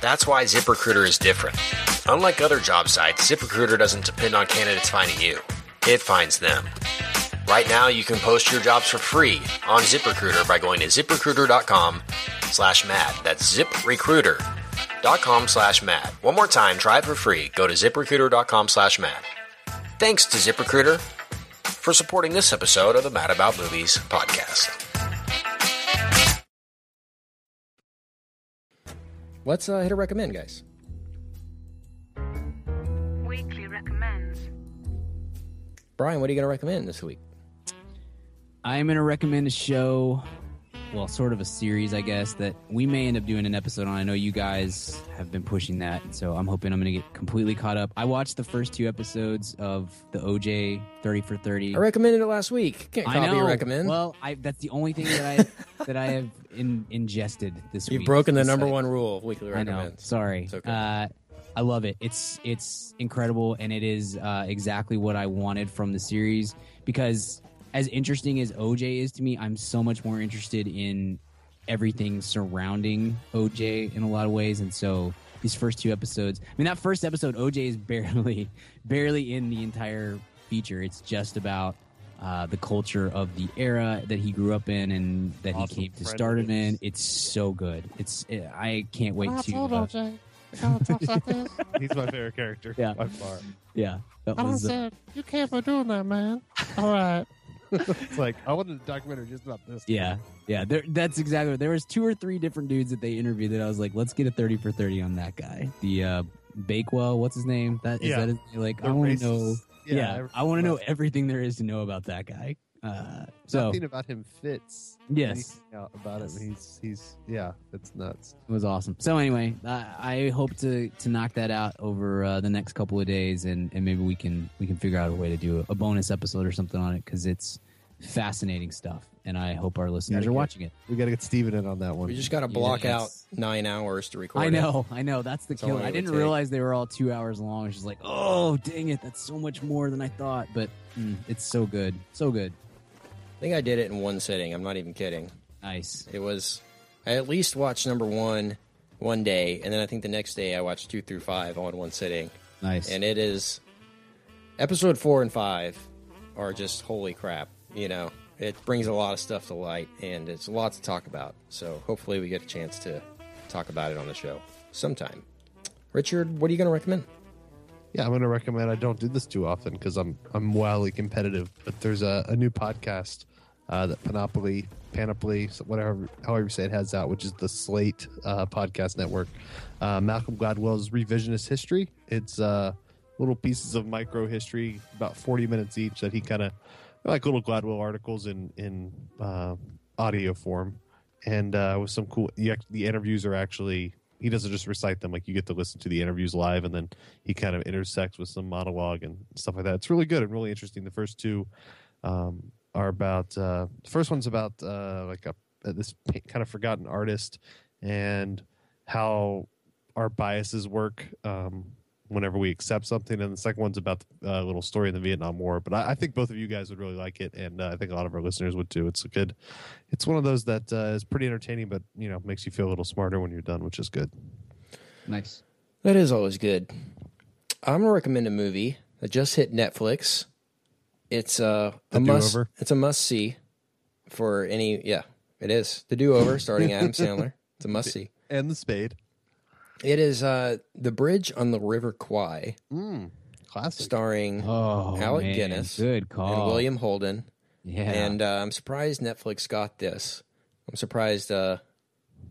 That's why ZipRecruiter is different. Unlike other job sites, ZipRecruiter doesn't depend on candidates finding you. It finds them. Right now, you can post your jobs for free on ZipRecruiter by going to ziprecruiter.com slash mad. That's ziprecruiter.com slash mad. One more time, try it for free. Go to ziprecruiter.com slash mad. Thanks to ZipRecruiter for supporting this episode of the Mad About Movies podcast. Let's uh, hit a recommend, guys. Weekly recommends. Brian, what are you going to recommend this week? I am going to recommend a show, well, sort of a series, I guess, that we may end up doing an episode on. I know you guys have been pushing that, so I'm hoping I'm going to get completely caught up. I watched the first two episodes of the OJ 30 for 30. I recommended it last week. Can't I know. recommend. Well, I, that's the only thing that I that I have in, ingested this week. You've broken the number one rule of weekly I know. Sorry. It's okay. Uh, I love it. It's it's incredible, and it is uh, exactly what I wanted from the series. Because as interesting as OJ is to me, I'm so much more interested in everything surrounding OJ in a lot of ways, and so these first two episodes. I mean, that first episode, OJ is barely barely in the entire feature. It's just about. Uh, the culture of the era that he grew up in and that Awesome he came to stardom in. It's so good. It's I can't wait to. told uh, OJ. I gotta talk about this. He's my favorite character. Yeah. by far. Yeah, that I done was. Uh, said, you can't be doing that, man. All right. It's like I wanted a documentary just about this. yeah, yeah. There, that's exactly. What, there was two or three different dudes that they interviewed that I was like, let's get a thirty for thirty on that guy. The uh, Bakewell, what's his name? That is Yeah. that his, like The I want to know. Yeah, every- I want to know everything there is to know about that guy. Uh, so Nothing about him fits. Yes. anything out about it. He's he's yeah, it's nuts. it was awesome. So anyway, I, I hope to to knock that out over uh, the next couple of days, and, and maybe we can we can figure out a way to do a, a bonus episode or something on it because it's fascinating stuff, and I hope our listeners are get- watching it. We got to get Steven in on that one. We just got to block out nine hours to record. I it. know, I know. That's the That's all kill. I didn't take. realize they were all two hours long. It's just like, oh, dang it, that's so much more than I thought. But mm, it's so good, so good. I think I did it in one sitting. I'm not even kidding. Nice. It was. I at least watched number one one day, and then I think the next day I watched two through five all in one sitting. Nice. And it is episode four and five are just holy crap. You know, it brings a lot of stuff to light, and it's a lot to talk about. So hopefully we get a chance to talk about it on the show sometime. Richard, what are you going to recommend? Yeah, I'm going to recommend. I don't do this too often because I'm I'm wildly competitive. But there's a, a new podcast uh, that Panoply, Panoply, whatever, however you say it, has out, which is the Slate uh, podcast network. Uh, Malcolm Gladwell's Revisionist History. It's uh, little pieces of micro history, about 40 minutes each, that he kind of like little Gladwell articles in in uh, audio form, and uh, with some cool. The, the interviews are actually he doesn't just recite them like you get to listen to the interviews live and then he kind of intersects with some monologue and stuff like that. It's really good and really interesting. The first two um, are about uh, the first one's about uh, like a this kind of forgotten artist and how our biases work. Um, whenever we accept something and the second one's about a little story in the vietnam war but I, I think both of you guys would really like it and uh, i think a lot of our listeners would too it's a good it's one of those that uh, is pretty entertaining but you know makes you feel a little smarter when you're done which is good nice. That is always good. I'm gonna recommend a movie that just hit Netflix. It's uh, a must. Do-Over? It's a must see for any. Yeah, it is the Do Over, starring Adam Sandler. It's a must see. and the spade It is uh, the Bridge on the River Kwai, mm, classic starring Oh, Alec man. Guinness Good call. and William Holden. Yeah. And uh, I'm surprised Netflix got this. I'm surprised uh,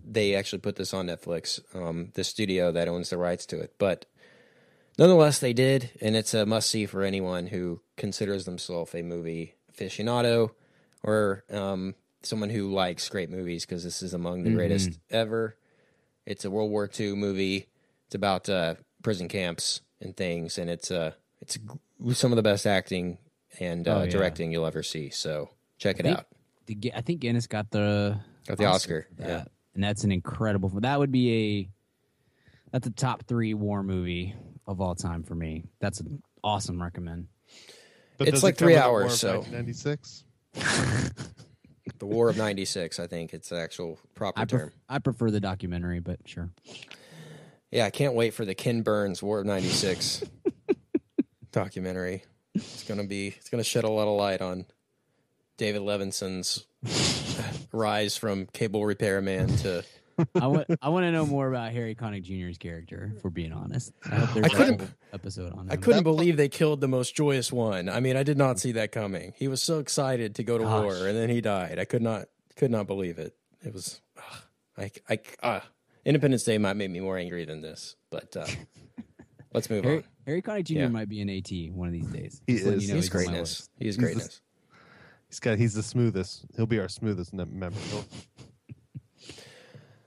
they actually put this on Netflix, um, the studio that owns the rights to it. But nonetheless, they did, and it's a must see for anyone who considers themselves a movie aficionado or um, someone who likes great movies because this is among the greatest ever. It's a World War II movie. It's about uh, prison camps and things, and it's uh, it's some of the best acting and uh, Oh, yeah. directing you'll ever see. So check it think- out. The Gu- I think Guinness got the Got the Oscar. for that. Yeah. and that's an incredible. That would be a that's a top three war movie of all time for me. That's an awesome recommend. But It's like it three hours, so- 1996 The War of '96, I think it's the actual proper I term. I prefer the documentary, but sure. Yeah, I can't wait for the Ken Burns War of '96 documentary. It's gonna be. It's gonna shed a lot of light on David Levinson's rise from cable repairman to. I want I want to know more about Harry Connick Jr.'s character. If we're being honest, I hope there's I a couldn't- episode on. I couldn't believe they killed the most joyous one. I mean, I did not see that coming. He was so excited to go to Gosh. war, and then he died. I could not, could not believe it. It was, ugh, I, I, uh, Independence Day might make me more angry than this, but uh, let's move Harry, on. Harry Connick Jr. Yeah. might be an AT one of these days. He is. you know He's he's on my greatness. list. He's He's the- greatness. He's got he's the smoothest. He'll be our smoothest mem- member.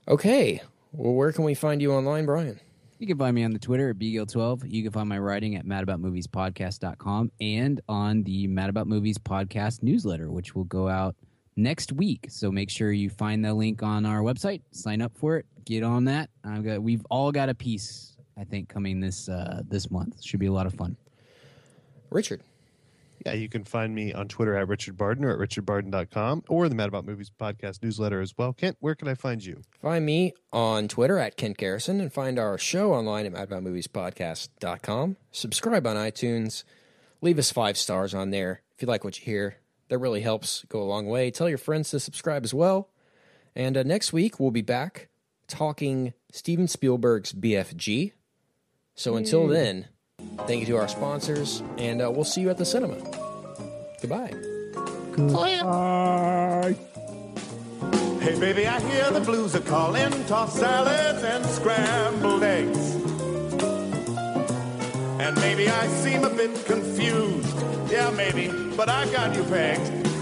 Okay. Well, where can we find you online, Brian? You can find me on the Twitter at bgill12. You can find my writing at madaboutmoviespodcast.com and on the Mad About Movies podcast newsletter, which will go out next week. So make sure you find the link on our website, sign up for it, get on that. I've got, we've all got a piece, I think, coming this uh, this month. Should be a lot of fun. Richard. Yeah, you can find me on Twitter at Richard Barden or at richardbarden.com or the Mad About Movies podcast newsletter as well. Kent, where can I find you? Find me on Twitter at Kent Garrison and find our show online at madaboutmoviespodcast.com. Subscribe on iTunes. Leave us five stars on there if you like what you hear. That really helps go a long way. Tell your friends to subscribe as well. And uh, next week, we'll be back talking Steven Spielberg's BFG. So until then, thank you to our sponsors, and uh, we'll see you at the cinema. Goodbye. Hey, baby, I hear the blues are calling. Tossed salads and scrambled eggs. And maybe I seem a bit confused. Yeah, maybe, but I got you pegged.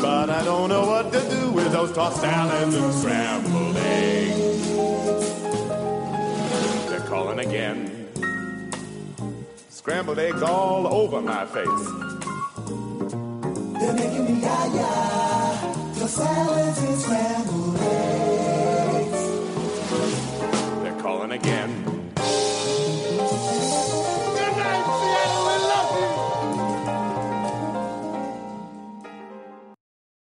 but I don't know what to do with those tossed salads and scrambled eggs. Calling again. Scrambled eggs all over my face. They're making me yah-yah. The salads and scrambled eggs. They're calling again.